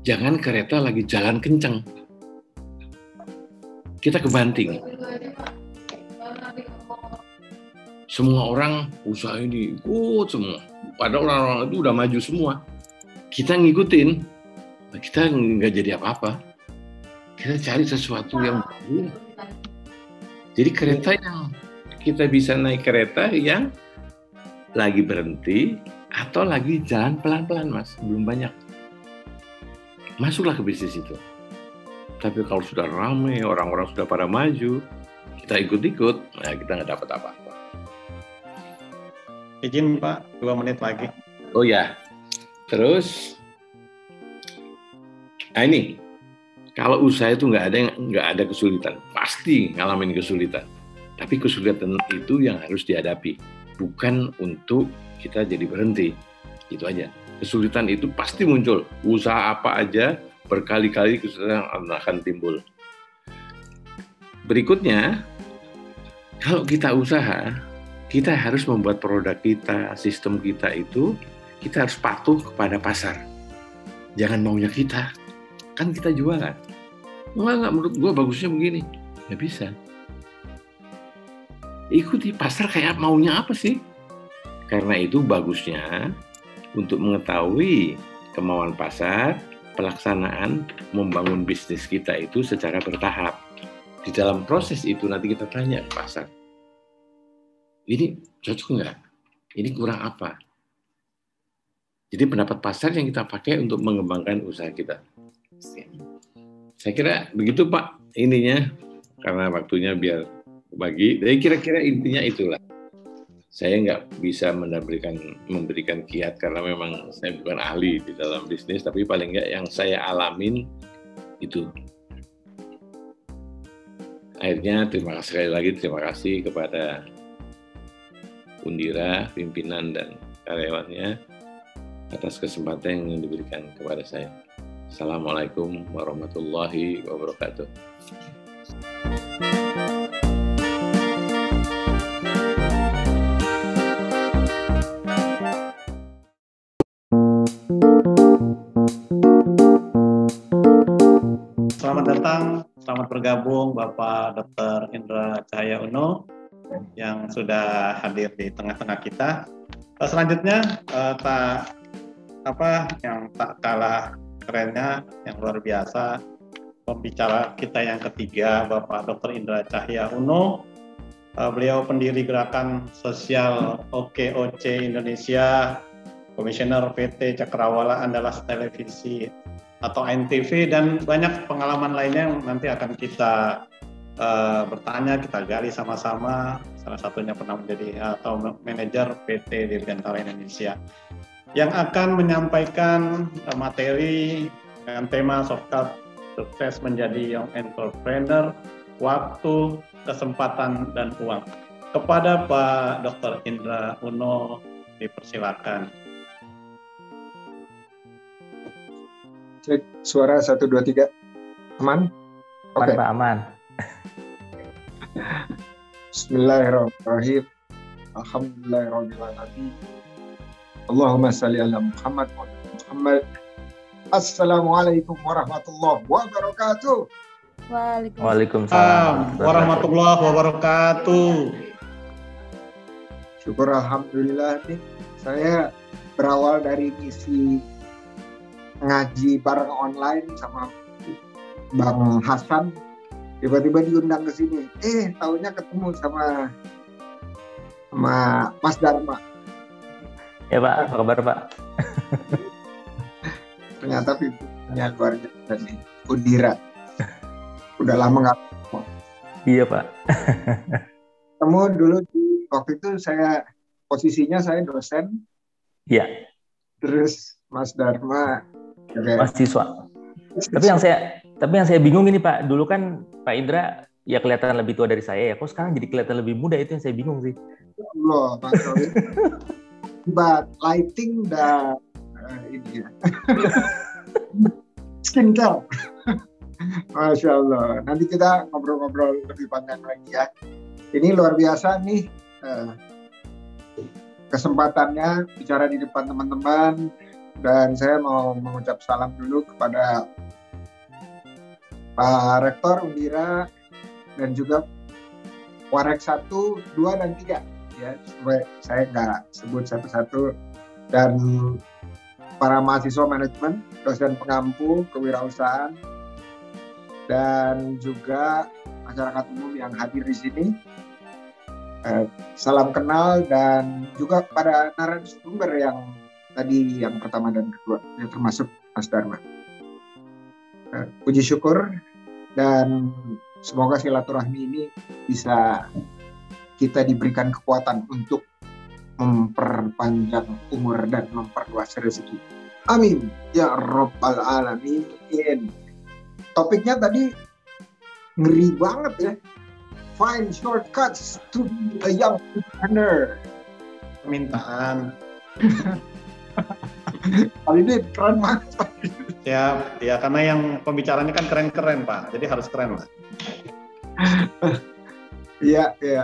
C: jangan kereta lagi jalan kenceng. Kita kebanting. Semua orang usaha ini ikut semua. Padahal orang-orang itu udah maju semua. Kita ngikutin, kita nggak jadi apa-apa. Kita cari sesuatu yang baru. Jadi kereta yang kita bisa naik kereta yang lagi berhenti, atau lagi jalan pelan-pelan mas, belum banyak. Masuklah ke bisnis itu. Tapi kalau sudah ramai, orang-orang sudah pada maju, kita ikut-ikut, nah kita nggak dapat apa-apa.
A: Izin Pak, dua menit lagi.
C: Oh ya, terus, nah ini, kalau usaha itu nggak ada nggak ada kesulitan, pasti ngalamin kesulitan. Tapi kesulitan itu yang harus dihadapi, bukan untuk kita jadi berhenti. Itu aja. Kesulitan itu pasti muncul. Usaha apa aja berkali-kali kesulitan akan timbul. Berikutnya, kalau kita usaha, kita harus membuat produk kita, sistem kita itu, kita harus patuh kepada pasar. Jangan maunya kita. Kan kita jualan. Enggak, enggak, menurut gue bagusnya begini. Ya bisa. Ikuti pasar kayak maunya apa sih? Karena itu bagusnya untuk mengetahui kemauan pasar, pelaksanaan membangun bisnis kita itu secara bertahap. Di dalam proses itu nanti kita tanya ke pasar, ini cocok nggak? Ini kurang apa? Jadi pendapat pasar yang kita pakai untuk mengembangkan usaha kita. Saya kira begitu Pak ininya, karena waktunya biar bagi. Jadi kira-kira intinya itulah saya nggak bisa memberikan memberikan kiat karena memang saya bukan ahli di dalam bisnis tapi paling nggak yang saya alamin itu akhirnya terima kasih sekali lagi terima kasih kepada Undira pimpinan dan karyawannya atas kesempatan yang diberikan kepada saya. Assalamualaikum warahmatullahi wabarakatuh.
A: Selamat datang, selamat bergabung Bapak Dr. Indra Cahaya Uno yang sudah hadir di tengah-tengah kita. Eh, selanjutnya, eh, tak apa yang tak kalah kerennya yang luar biasa pembicara kita yang ketiga Bapak Dr. Indra Cahya Uno. Uh, beliau pendiri gerakan sosial OKOC Indonesia, Komisioner PT Cakrawala Andalas Televisi atau NTV dan banyak pengalaman lainnya yang nanti akan kita uh, bertanya, kita gali sama-sama. Salah satunya pernah menjadi atau manajer PT Dirgantara Indonesia yang akan menyampaikan uh, materi dengan tema softcard sukses menjadi young entrepreneur, waktu, kesempatan, dan uang. Kepada Pak Dr. Indra Uno, dipersilakan.
D: Cek suara satu dua tiga aman?
B: Oke okay. Pak aman. [LAUGHS]
D: Bismillahirrahmanirrahim. Alhamdulillahirrahmanirrahim. Allahumma salli ala Muhammad wa Muhammad. Assalamualaikum warahmatullahi wabarakatuh.
B: Waalaikumsalam
A: warahmatullahi wabarakatuh.
D: Syukur Alhamdulillah nih saya berawal dari misi ngaji bareng online sama Bang Hasan tiba-tiba diundang ke sini eh tahunya ketemu sama sama Mas Dharma
B: ya Pak. Apa kabar Pak?
D: Ternyata pimpinannya luar biasa nih Undira udah lama nggak
B: iya Pak.
D: Ketemu dulu di waktu itu saya posisinya saya dosen.
B: Iya.
D: Terus Mas Dharma
B: mahasiswa. Tapi yang saya tapi yang saya bingung ini Pak, dulu kan Pak Indra ya kelihatan lebih tua dari saya ya. Kok sekarang jadi kelihatan lebih muda? Itu yang saya bingung sih.
D: Allah, Pak [LAUGHS] But lighting dan uh, ini ya. [LAUGHS] Skincare. [LAUGHS] Masya Allah. Nanti kita ngobrol-ngobrol lebih panjang lagi ya. Ini luar biasa nih uh, kesempatannya bicara di depan teman-teman dan saya mau mengucap salam dulu kepada Pak Rektor Undira dan juga Warek 1, 2, dan 3 ya supaya saya nggak sebut satu-satu dan para mahasiswa manajemen, dosen pengampu kewirausahaan dan juga masyarakat umum yang hadir di sini. Eh, salam kenal dan juga pada narasumber yang tadi yang pertama dan kedua, yang termasuk Mas Dharma. Uh, puji syukur dan semoga silaturahmi ini bisa kita diberikan kekuatan untuk memperpanjang umur dan memperluas rezeki. Amin. Ya Rabbal Alamin. Topiknya tadi ngeri banget ya. Find shortcuts to be a young entrepreneur.
A: Permintaan.
D: Kali ini keren banget
A: Ya, ya karena yang pembicaranya kan keren-keren Pak, jadi harus keren lah.
D: Iya, iya.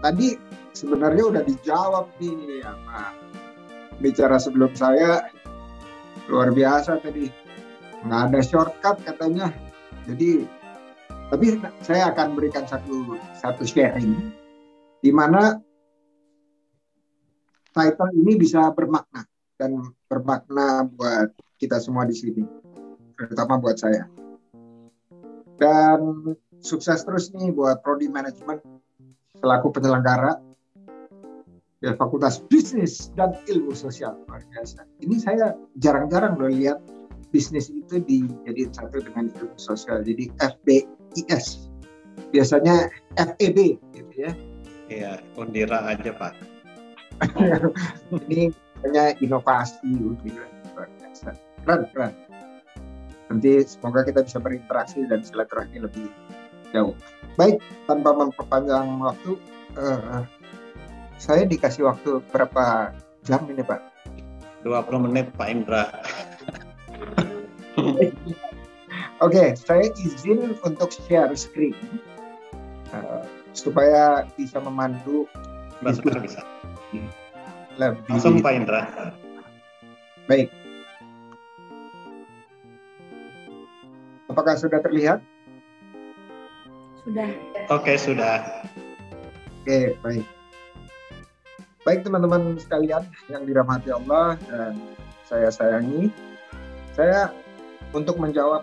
D: Tadi sebenarnya udah dijawab nih sama bicara sebelum saya. Luar biasa tadi. Nggak ada shortcut katanya. Jadi tapi saya akan berikan satu satu sharing. Di mana title ini bisa bermakna dan bermakna buat kita semua di sini, terutama buat saya. Dan sukses terus nih buat Prodi Manajemen selaku penyelenggara ya Fakultas Bisnis dan Ilmu Sosial luar biasa. Ini saya jarang-jarang loh lihat bisnis itu dijadiin satu dengan ilmu sosial. Jadi FBIS. Biasanya FEB gitu ya.
A: Iya, Undira aja Pak. [LAUGHS]
D: ini hanya inovasi gitu luar biasa keren keren nanti semoga kita bisa berinteraksi dan silaturahmi lebih jauh baik tanpa memperpanjang waktu uh, saya dikasih waktu berapa jam ini pak?
A: 20 menit Pak Indra. [LAUGHS]
D: Oke, okay, saya izin untuk share screen uh, supaya bisa memandu
A: bisa, bisa.
D: Lebih
A: langsung Pak Indra.
D: Baik. Apakah sudah terlihat
E: Sudah.
A: Oke, sudah.
D: Oke, baik. Baik teman-teman sekalian yang dirahmati Allah dan saya sayangi, saya untuk menjawab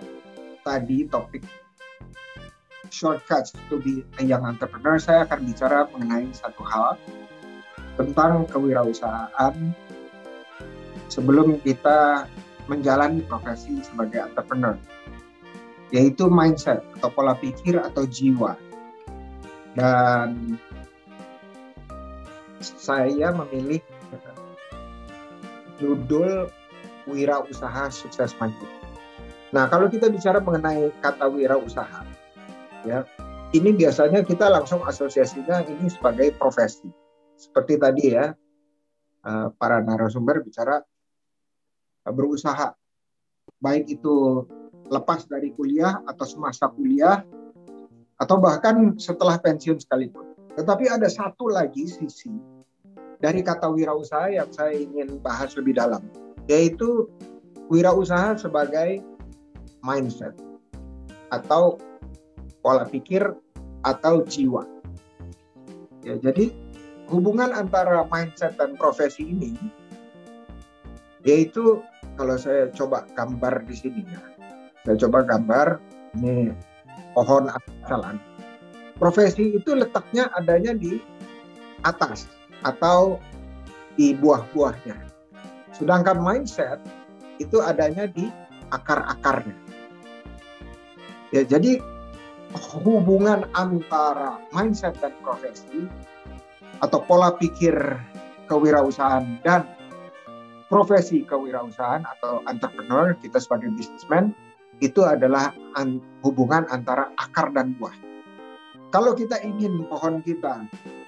D: tadi topik shortcuts to be a young entrepreneur, saya akan bicara mengenai satu hal tentang kewirausahaan sebelum kita menjalani profesi sebagai entrepreneur, yaitu mindset atau pola pikir atau jiwa. Dan saya memilih judul wirausaha sukses mandiri. Nah, kalau kita bicara mengenai kata wirausaha, ya, ini biasanya kita langsung asosiasinya ini sebagai profesi. Seperti tadi ya, eh, para narasumber bicara berusaha, baik itu lepas dari kuliah atau semasa kuliah, atau bahkan setelah pensiun sekalipun. Tetapi ada satu lagi sisi dari kata wirausaha yang saya ingin bahas lebih dalam, yaitu wirausaha sebagai mindset atau pola pikir atau jiwa. Ya, jadi hubungan antara mindset dan profesi ini yaitu kalau saya coba gambar di sini ya. Saya coba gambar ini pohon asalan. Profesi itu letaknya adanya di atas atau di buah-buahnya. Sedangkan mindset itu adanya di akar-akarnya. Ya, jadi hubungan antara mindset dan profesi atau pola pikir kewirausahaan dan profesi kewirausahaan atau entrepreneur kita sebagai businessman itu adalah an, hubungan antara akar dan buah. Kalau kita ingin pohon kita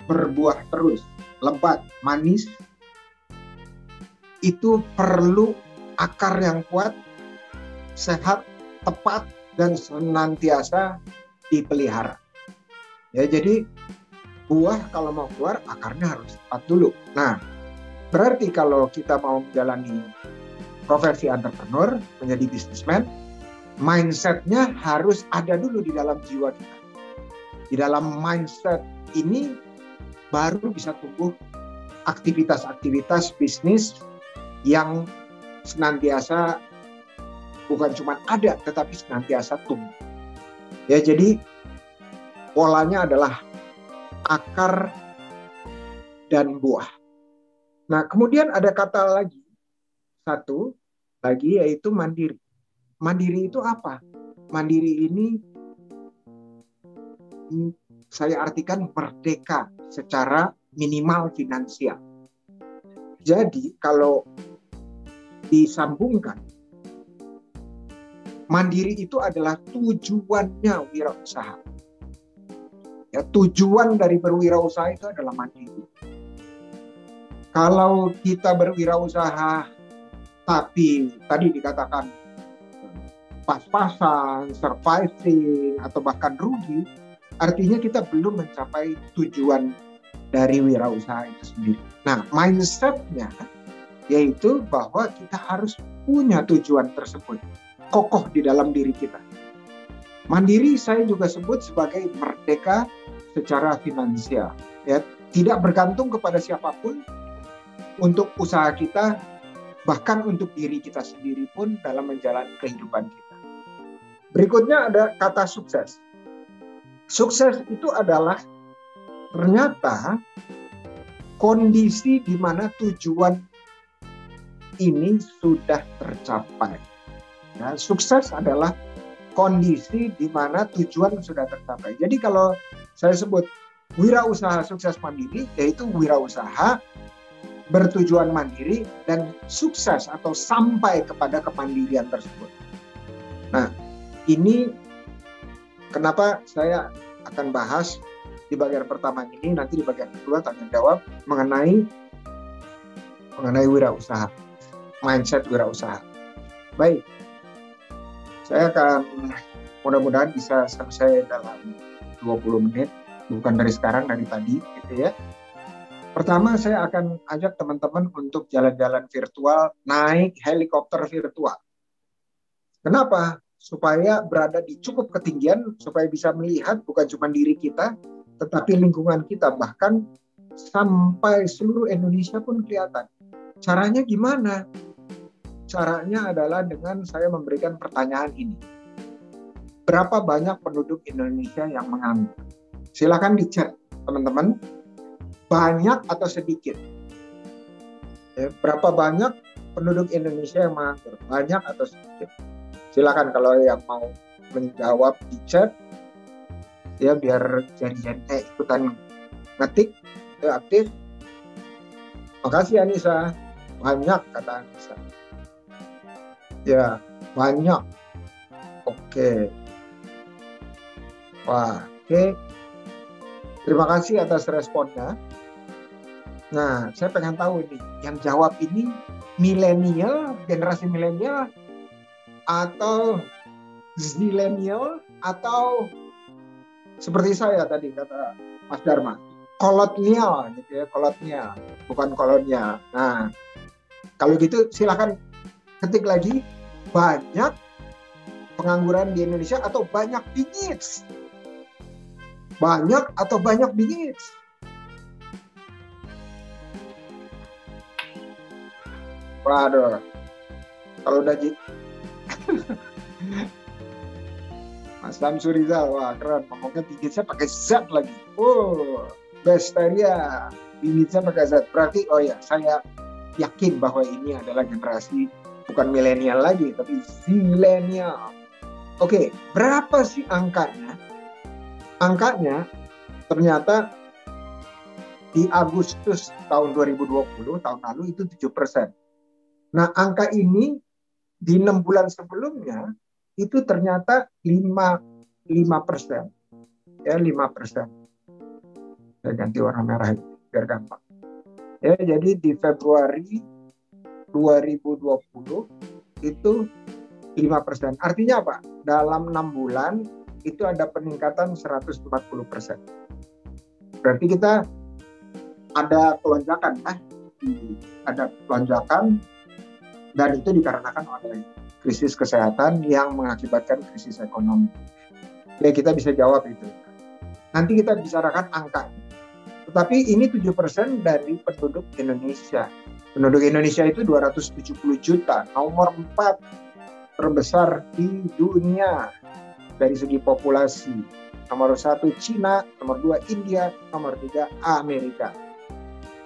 D: berbuah terus, lebat, manis, itu perlu akar yang kuat, sehat, tepat, dan senantiasa dipelihara. Ya, jadi buah kalau mau keluar akarnya harus tepat dulu. Nah, berarti kalau kita mau menjalani profesi entrepreneur, menjadi bisnismen, mindsetnya harus ada dulu di dalam jiwa kita. Di dalam mindset ini baru bisa tumbuh aktivitas-aktivitas bisnis yang senantiasa bukan cuma ada tetapi senantiasa tumbuh. Ya, jadi polanya adalah akar dan buah. Nah, kemudian ada kata lagi satu lagi yaitu mandiri. Mandiri itu apa? Mandiri ini hmm, saya artikan merdeka secara minimal finansial. Jadi kalau disambungkan mandiri itu adalah tujuannya wirausaha. Ya, tujuan dari berwirausaha itu adalah mandiri. Kalau kita berwirausaha tapi tadi dikatakan pas-pasan, surviving atau bahkan rugi, artinya kita belum mencapai tujuan dari wirausaha itu sendiri. Nah, mindsetnya yaitu bahwa kita harus punya tujuan tersebut kokoh di dalam diri kita. Mandiri saya juga sebut sebagai merdeka secara finansial. Ya, tidak bergantung kepada siapa pun untuk usaha kita, bahkan untuk diri kita sendiri pun dalam menjalani kehidupan kita. Berikutnya ada kata sukses. Sukses itu adalah ternyata kondisi di mana tujuan ini sudah tercapai. Ya, sukses adalah kondisi di mana tujuan sudah tercapai. Jadi kalau saya sebut wirausaha sukses mandiri, yaitu wirausaha bertujuan mandiri dan sukses atau sampai kepada kemandirian tersebut. Nah, ini kenapa saya akan bahas di bagian pertama ini, nanti di bagian kedua tanya jawab mengenai mengenai wirausaha, mindset wirausaha. Baik, saya akan mudah-mudahan bisa selesai dalam 20 menit, bukan dari sekarang, dari tadi gitu ya. Pertama saya akan ajak teman-teman untuk jalan-jalan virtual, naik helikopter virtual. Kenapa? Supaya berada di cukup ketinggian supaya bisa melihat bukan cuma diri kita tetapi lingkungan kita bahkan sampai seluruh Indonesia pun kelihatan. Caranya gimana? Caranya adalah dengan saya memberikan pertanyaan ini. Berapa banyak penduduk Indonesia yang menganggur? Silakan dicek, teman-teman. Banyak atau sedikit? Ya, berapa banyak penduduk Indonesia yang menganggur? Banyak atau sedikit? Silakan kalau yang mau menjawab di chat, ya biar jari-jarinya ikutan ngetik, ya aktif. Makasih Anissa, banyak kata Anissa. Ya, banyak. Oke. Wah, oke. Terima kasih atas responnya. Nah, saya pengen tahu nih, yang jawab ini milenial, generasi milenial, atau zilenial, atau seperti saya tadi kata Mas Dharma, kolonial gitu ya, kolonial, bukan kolonial. Nah, kalau gitu silakan ketik lagi banyak pengangguran di Indonesia atau banyak bingits. Banyak atau banyak bingits. Waduh, kalau udah gitu. [LAUGHS] Mas Samsu Rizal, wah keren, ngomongnya bingitsnya pakai Z lagi. Oh, Bestaria, bingitsnya pakai Z. Berarti, oh ya, saya yakin bahwa ini adalah generasi bukan milenial lagi, tapi zilenial. Oke, berapa sih angkanya? Angkanya ternyata di Agustus tahun 2020, tahun lalu itu 7 persen. Nah, angka ini di enam bulan sebelumnya itu ternyata 5 5 persen. Ya, 5 persen. Saya ganti warna merah biar gampang. Ya, jadi di Februari 2020 itu 5 persen. Artinya apa? Dalam enam bulan itu ada peningkatan 140 persen. Berarti kita ada kelonjakan, ya? ada lonjakan dan itu dikarenakan oleh krisis kesehatan yang mengakibatkan krisis ekonomi. Ya kita bisa jawab itu. Nanti kita bicarakan angka. Tetapi ini 7% dari penduduk Indonesia. Penduduk Indonesia itu 270 juta, nomor 4 terbesar di dunia dari segi populasi. Nomor satu Cina, nomor dua India, nomor tiga Amerika.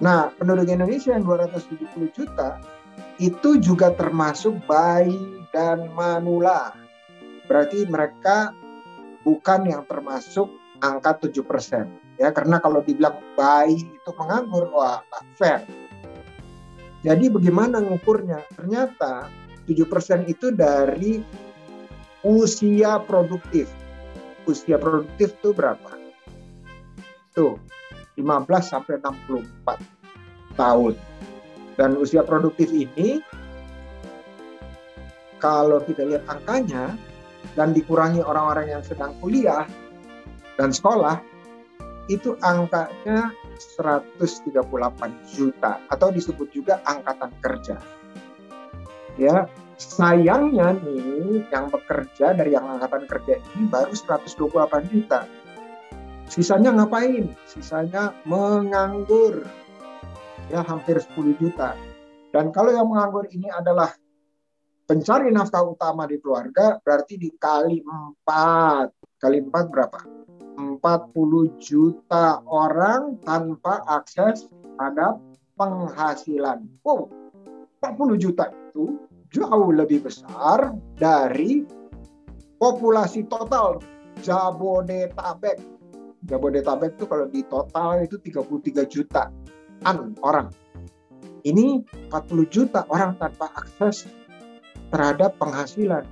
D: Nah, penduduk Indonesia yang 270 juta itu juga termasuk bayi dan manula. Berarti mereka bukan yang termasuk angka 7 persen. Ya, karena kalau dibilang bayi itu menganggur, wah tak fair. Jadi bagaimana ngukurnya? Ternyata 7 persen itu dari usia produktif. Usia produktif itu berapa? Tuh, 15 sampai 64 tahun. Dan usia produktif ini kalau kita lihat angkanya dan dikurangi orang-orang yang sedang kuliah dan sekolah itu angkanya 138 juta atau disebut juga angkatan kerja. Ya, sayangnya nih yang bekerja dari yang angkatan kerja ini baru 128 juta. Sisanya ngapain? Sisanya menganggur ya hampir 10 juta. Dan kalau yang menganggur ini adalah pencari nafkah utama di keluarga, berarti dikali 4. Kali 4 berapa? 40 juta orang tanpa akses terhadap penghasilan. Wow, 40 juta itu jauh lebih besar dari populasi total Jabodetabek. Jabodetabek itu kalau di total itu 33 juta an orang. Ini 40 juta orang tanpa akses terhadap penghasilan.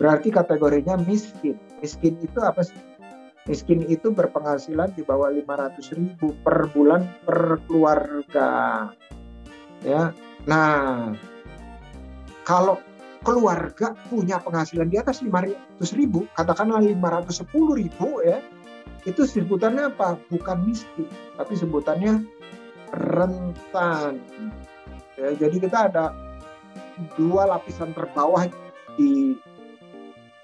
D: Berarti kategorinya miskin. Miskin itu apa sih? Miskin itu berpenghasilan di bawah 500 ribu per bulan per keluarga. Ya, nah kalau keluarga punya penghasilan di atas 500 ribu, katakanlah 510 ribu ya, itu sebutannya apa? Bukan miskin, tapi sebutannya rentan. Ya, jadi kita ada dua lapisan terbawah di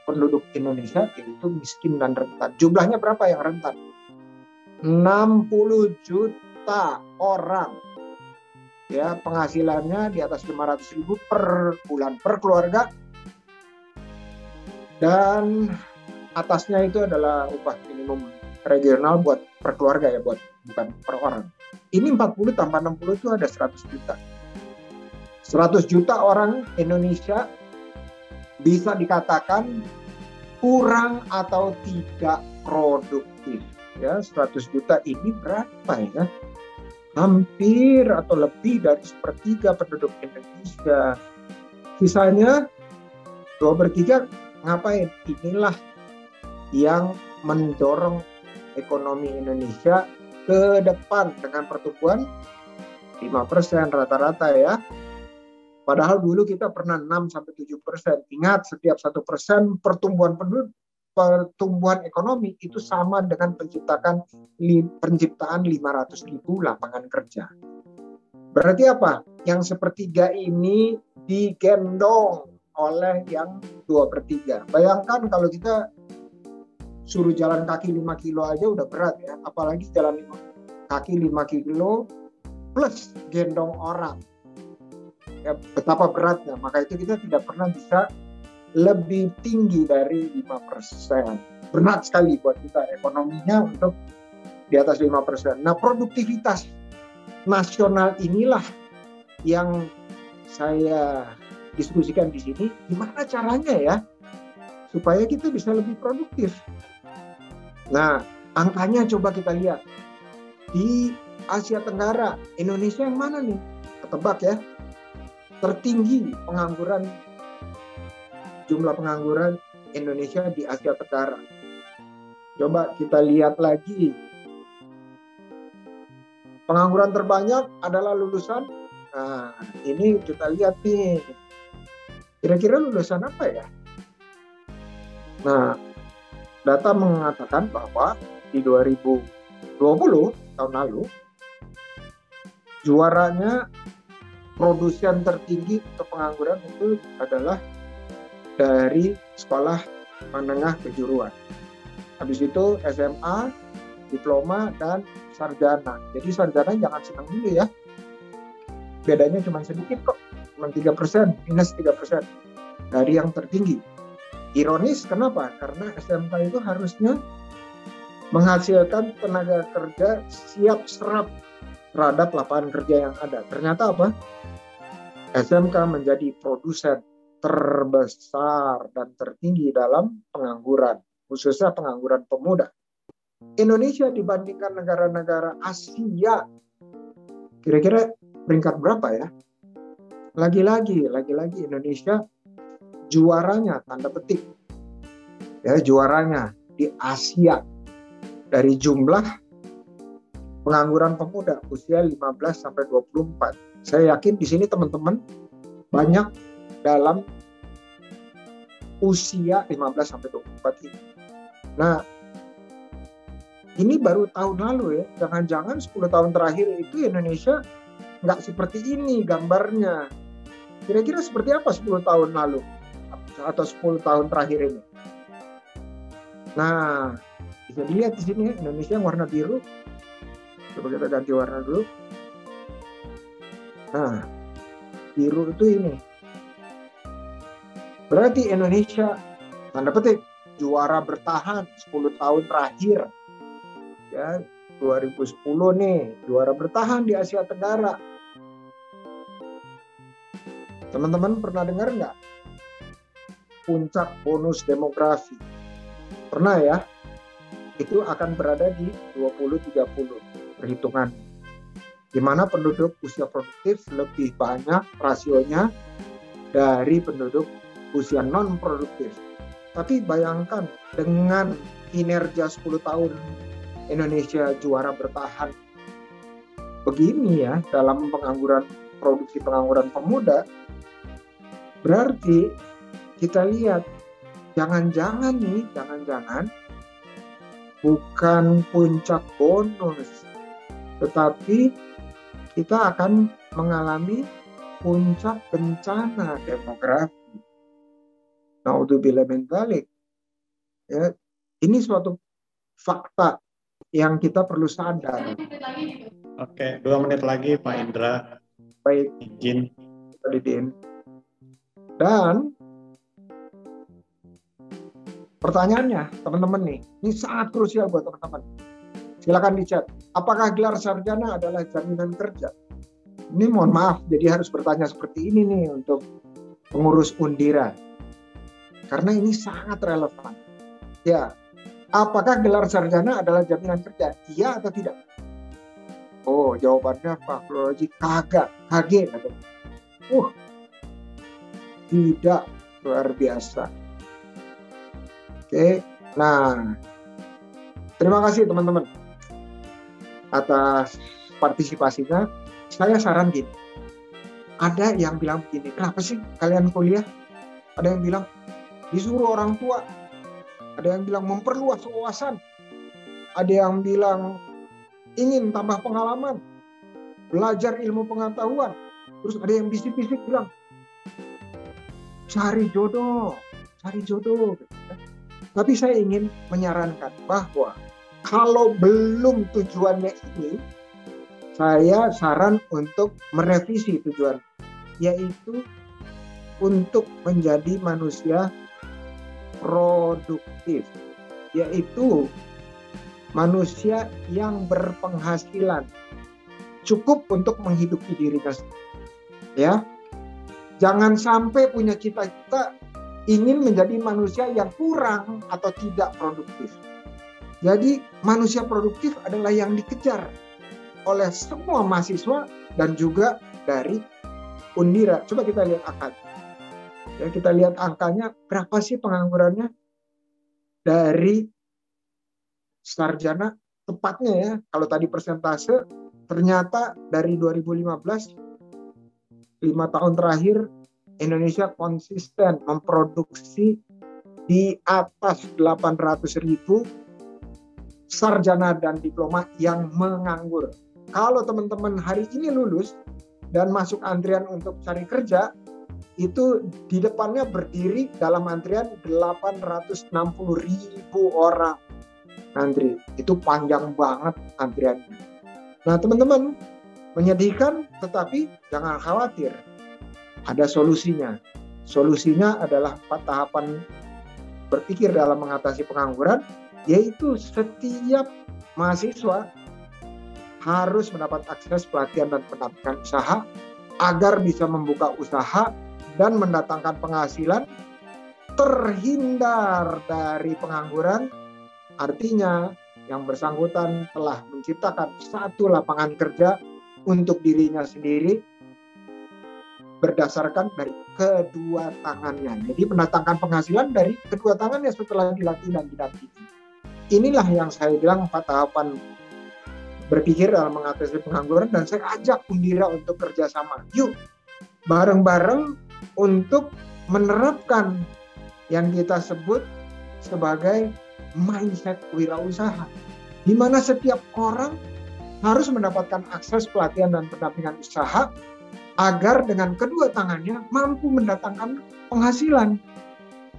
D: penduduk Indonesia itu miskin dan rentan. Jumlahnya berapa yang rentan? 60 juta orang. Ya, penghasilannya di atas 500 ribu per bulan per keluarga. Dan atasnya itu adalah upah minimum regional buat per keluarga ya, buat bukan per orang. Ini 40 tambah 60 itu ada 100 juta. 100 juta orang Indonesia bisa dikatakan kurang atau tidak produktif. Ya 100 juta ini berapa ya? Hampir atau lebih dari sepertiga penduduk Indonesia. Sisanya dua per tiga ngapain? Inilah yang mendorong ekonomi Indonesia ke depan dengan pertumbuhan 5% rata-rata ya Padahal dulu kita pernah 6 sampai 7 persen. Ingat, setiap satu persen pertumbuhan penduduk pertumbuhan ekonomi itu sama dengan penciptakan penciptaan 500 ribu lapangan kerja. Berarti apa? Yang sepertiga ini digendong oleh yang dua per tiga. Bayangkan kalau kita suruh jalan kaki 5 kilo aja udah berat ya. Apalagi jalan kaki 5 kilo plus gendong orang. Ya, betapa beratnya. Maka itu kita tidak pernah bisa lebih tinggi dari 5%. Berat sekali buat kita ekonominya untuk di atas 5%. Nah, produktivitas nasional inilah yang saya diskusikan di sini. Gimana caranya ya supaya kita bisa lebih produktif? Nah, angkanya coba kita lihat. Di Asia Tenggara, Indonesia yang mana nih? Ketebak ya. Tertinggi pengangguran jumlah pengangguran Indonesia di Asia Tenggara. Coba kita lihat lagi. Pengangguran terbanyak adalah lulusan. Nah, ini kita lihat nih. Kira-kira lulusan apa ya? Nah, data mengatakan bahwa di 2020 tahun lalu juaranya produsen tertinggi untuk pengangguran itu adalah dari sekolah menengah kejuruan. Habis itu SMA, diploma, dan sarjana. Jadi sarjana jangan senang dulu ya. Bedanya cuma sedikit kok, cuma 3 persen, minus 3 persen dari yang tertinggi. Ironis kenapa? Karena SMK itu harusnya menghasilkan tenaga kerja siap serap terhadap lapangan kerja yang ada. Ternyata apa? SMK menjadi produsen terbesar dan tertinggi dalam pengangguran, khususnya pengangguran pemuda. Indonesia dibandingkan negara-negara Asia, kira-kira peringkat berapa ya? Lagi-lagi, lagi-lagi Indonesia juaranya, tanda petik. Ya, juaranya di Asia dari jumlah pengangguran pemuda usia 15 sampai 24. Saya yakin di sini teman-teman banyak dalam usia 15 sampai 24 ini. Nah, ini baru tahun lalu ya. Jangan-jangan 10 tahun terakhir itu Indonesia nggak seperti ini gambarnya. Kira-kira seperti apa 10 tahun lalu atau 10 tahun terakhir ini? Nah, bisa dilihat di sini Indonesia yang warna biru. Coba kita ganti warna dulu. Nah, biru itu ini Berarti Indonesia tanda petik juara bertahan 10 tahun terakhir. Ya, 2010 nih juara bertahan di Asia Tenggara. Teman-teman pernah dengar nggak? Puncak bonus demografi. Pernah ya? Itu akan berada di 2030 perhitungan. Di mana penduduk usia produktif lebih banyak rasionya dari penduduk usia non produktif. Tapi bayangkan dengan kinerja 10 tahun Indonesia juara bertahan begini ya dalam pengangguran produksi pengangguran pemuda berarti kita lihat jangan-jangan nih jangan-jangan bukan puncak bonus tetapi kita akan mengalami puncak bencana demografi Naudzubillah min dzalik. Ya, ini suatu fakta yang kita perlu sadar.
A: Oke, dua menit lagi Pak Indra.
D: Baik,
A: izin.
D: Didin. Dan pertanyaannya, teman-teman nih, ini sangat krusial buat teman-teman. Silakan dicat. Apakah gelar sarjana adalah jaminan kerja? Ini mohon maaf, jadi harus bertanya seperti ini nih untuk pengurus Undira. Karena ini sangat relevan. Ya, apakah gelar sarjana adalah jaminan kerja? Iya atau tidak? Oh, jawabannya Pak Floroji kagak, kaget uh, tidak luar biasa. Oke, nah terima kasih teman-teman atas partisipasinya. Saya saran gini, ada yang bilang begini, kenapa sih kalian kuliah? Ada yang bilang disuruh orang tua, ada yang bilang memperluas wawasan, ada yang bilang ingin tambah pengalaman, belajar ilmu pengetahuan, terus ada yang bisik-bisik bilang cari jodoh, cari jodoh. Tapi saya ingin menyarankan bahwa kalau belum tujuannya ini, saya saran untuk merevisi tujuan, yaitu untuk menjadi manusia produktif, yaitu manusia yang berpenghasilan cukup untuk menghidupi dirinya ya. Jangan sampai punya cita-cita ingin menjadi manusia yang kurang atau tidak produktif jadi manusia produktif adalah yang dikejar oleh semua mahasiswa dan juga dari Undira. Coba kita lihat angkanya. Ya, kita lihat angkanya berapa sih penganggurannya dari sarjana tepatnya ya. Kalau tadi persentase ternyata dari 2015 lima tahun terakhir Indonesia konsisten memproduksi di atas 800 ribu sarjana dan diploma yang menganggur. Kalau teman-teman hari ini lulus dan masuk antrian untuk cari kerja, itu di depannya berdiri dalam antrian 860 ribu orang antri. Itu panjang banget antriannya. Nah teman-teman, menyedihkan tetapi jangan khawatir. Ada solusinya. Solusinya adalah empat tahapan berpikir dalam mengatasi pengangguran yaitu setiap mahasiswa harus mendapat akses pelatihan dan pendampingan usaha agar bisa membuka usaha dan mendatangkan penghasilan terhindar dari pengangguran artinya yang bersangkutan telah menciptakan satu lapangan kerja untuk dirinya sendiri berdasarkan dari kedua tangannya. Jadi mendatangkan penghasilan dari kedua tangannya setelah dilatih dan didampingi inilah yang saya bilang empat tahapan berpikir dalam mengatasi pengangguran dan saya ajak Undira untuk kerjasama. Yuk, bareng-bareng untuk menerapkan yang kita sebut sebagai mindset wirausaha. Di mana setiap orang harus mendapatkan akses pelatihan dan pendampingan usaha agar dengan kedua tangannya mampu mendatangkan penghasilan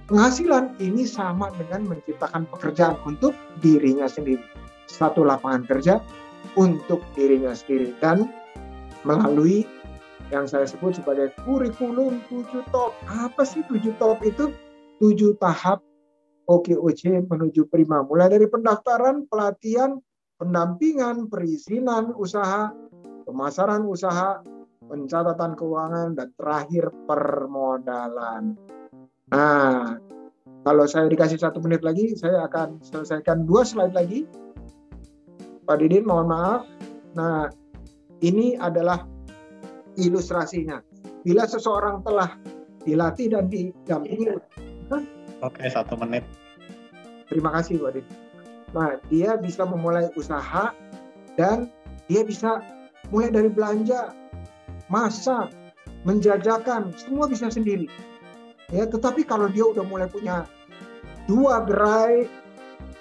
D: Penghasilan ini sama dengan menciptakan pekerjaan untuk dirinya sendiri. Satu lapangan kerja untuk dirinya sendiri. Dan melalui yang saya sebut sebagai kurikulum tujuh top. Apa sih tujuh top itu? Tujuh tahap OKOC menuju prima. Mulai dari pendaftaran, pelatihan, pendampingan, perizinan usaha, pemasaran usaha, pencatatan keuangan, dan terakhir permodalan. Nah, kalau saya dikasih satu menit lagi, saya akan selesaikan dua slide lagi. Pak Didin, mohon maaf. Nah, ini adalah ilustrasinya. Bila seseorang telah dilatih dan didampingi.
A: Oke, satu menit.
D: Terima kasih, Pak Didin. Nah, dia bisa memulai usaha dan dia bisa mulai dari belanja, masak, menjajakan, semua bisa sendiri ya tetapi kalau dia udah mulai punya dua gerai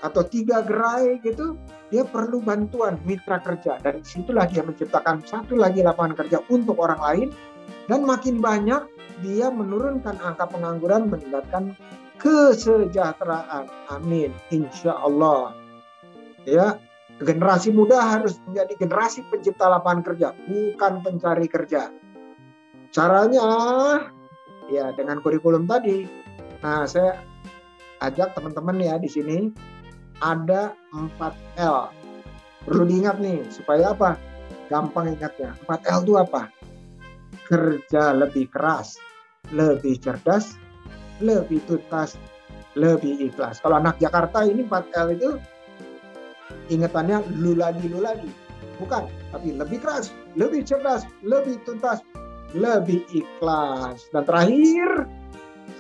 D: atau tiga gerai gitu dia perlu bantuan mitra kerja dan di situlah dia menciptakan satu lagi lapangan kerja untuk orang lain dan makin banyak dia menurunkan angka pengangguran meningkatkan kesejahteraan. Amin. Insya Allah. Ya, generasi muda harus menjadi generasi pencipta lapangan kerja, bukan pencari kerja. Caranya ya dengan kurikulum tadi. Nah, saya ajak teman-teman ya di sini ada 4L. Perlu diingat nih supaya apa? Gampang ingatnya. 4L itu apa? Kerja lebih keras, lebih cerdas, lebih tuntas, lebih ikhlas. Kalau anak Jakarta ini 4L itu ingatannya lu lagi lu lagi. Bukan, tapi lebih keras, lebih cerdas, lebih tuntas, lebih ikhlas. Dan terakhir,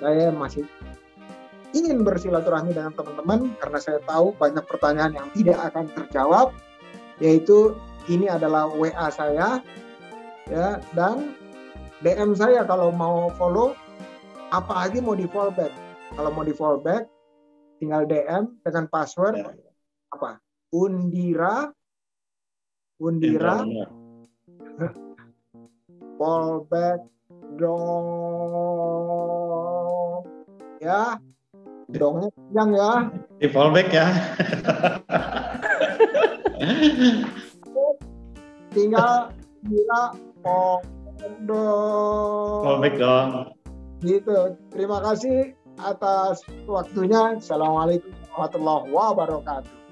D: saya masih ingin bersilaturahmi dengan teman-teman karena saya tahu banyak pertanyaan yang tidak akan terjawab yaitu ini adalah WA saya ya dan DM saya kalau mau follow apa lagi mau di fallback kalau mau di fallback tinggal DM dengan password ya. apa Undira? Undira? Fallback [LAUGHS] dong. Ya. Dongnya panjang ya.
A: Di fallback ya. [LAUGHS]
D: Tinggal bila
A: fallback dong.
D: Gitu. Terima kasih atas waktunya. Assalamualaikum warahmatullahi wabarakatuh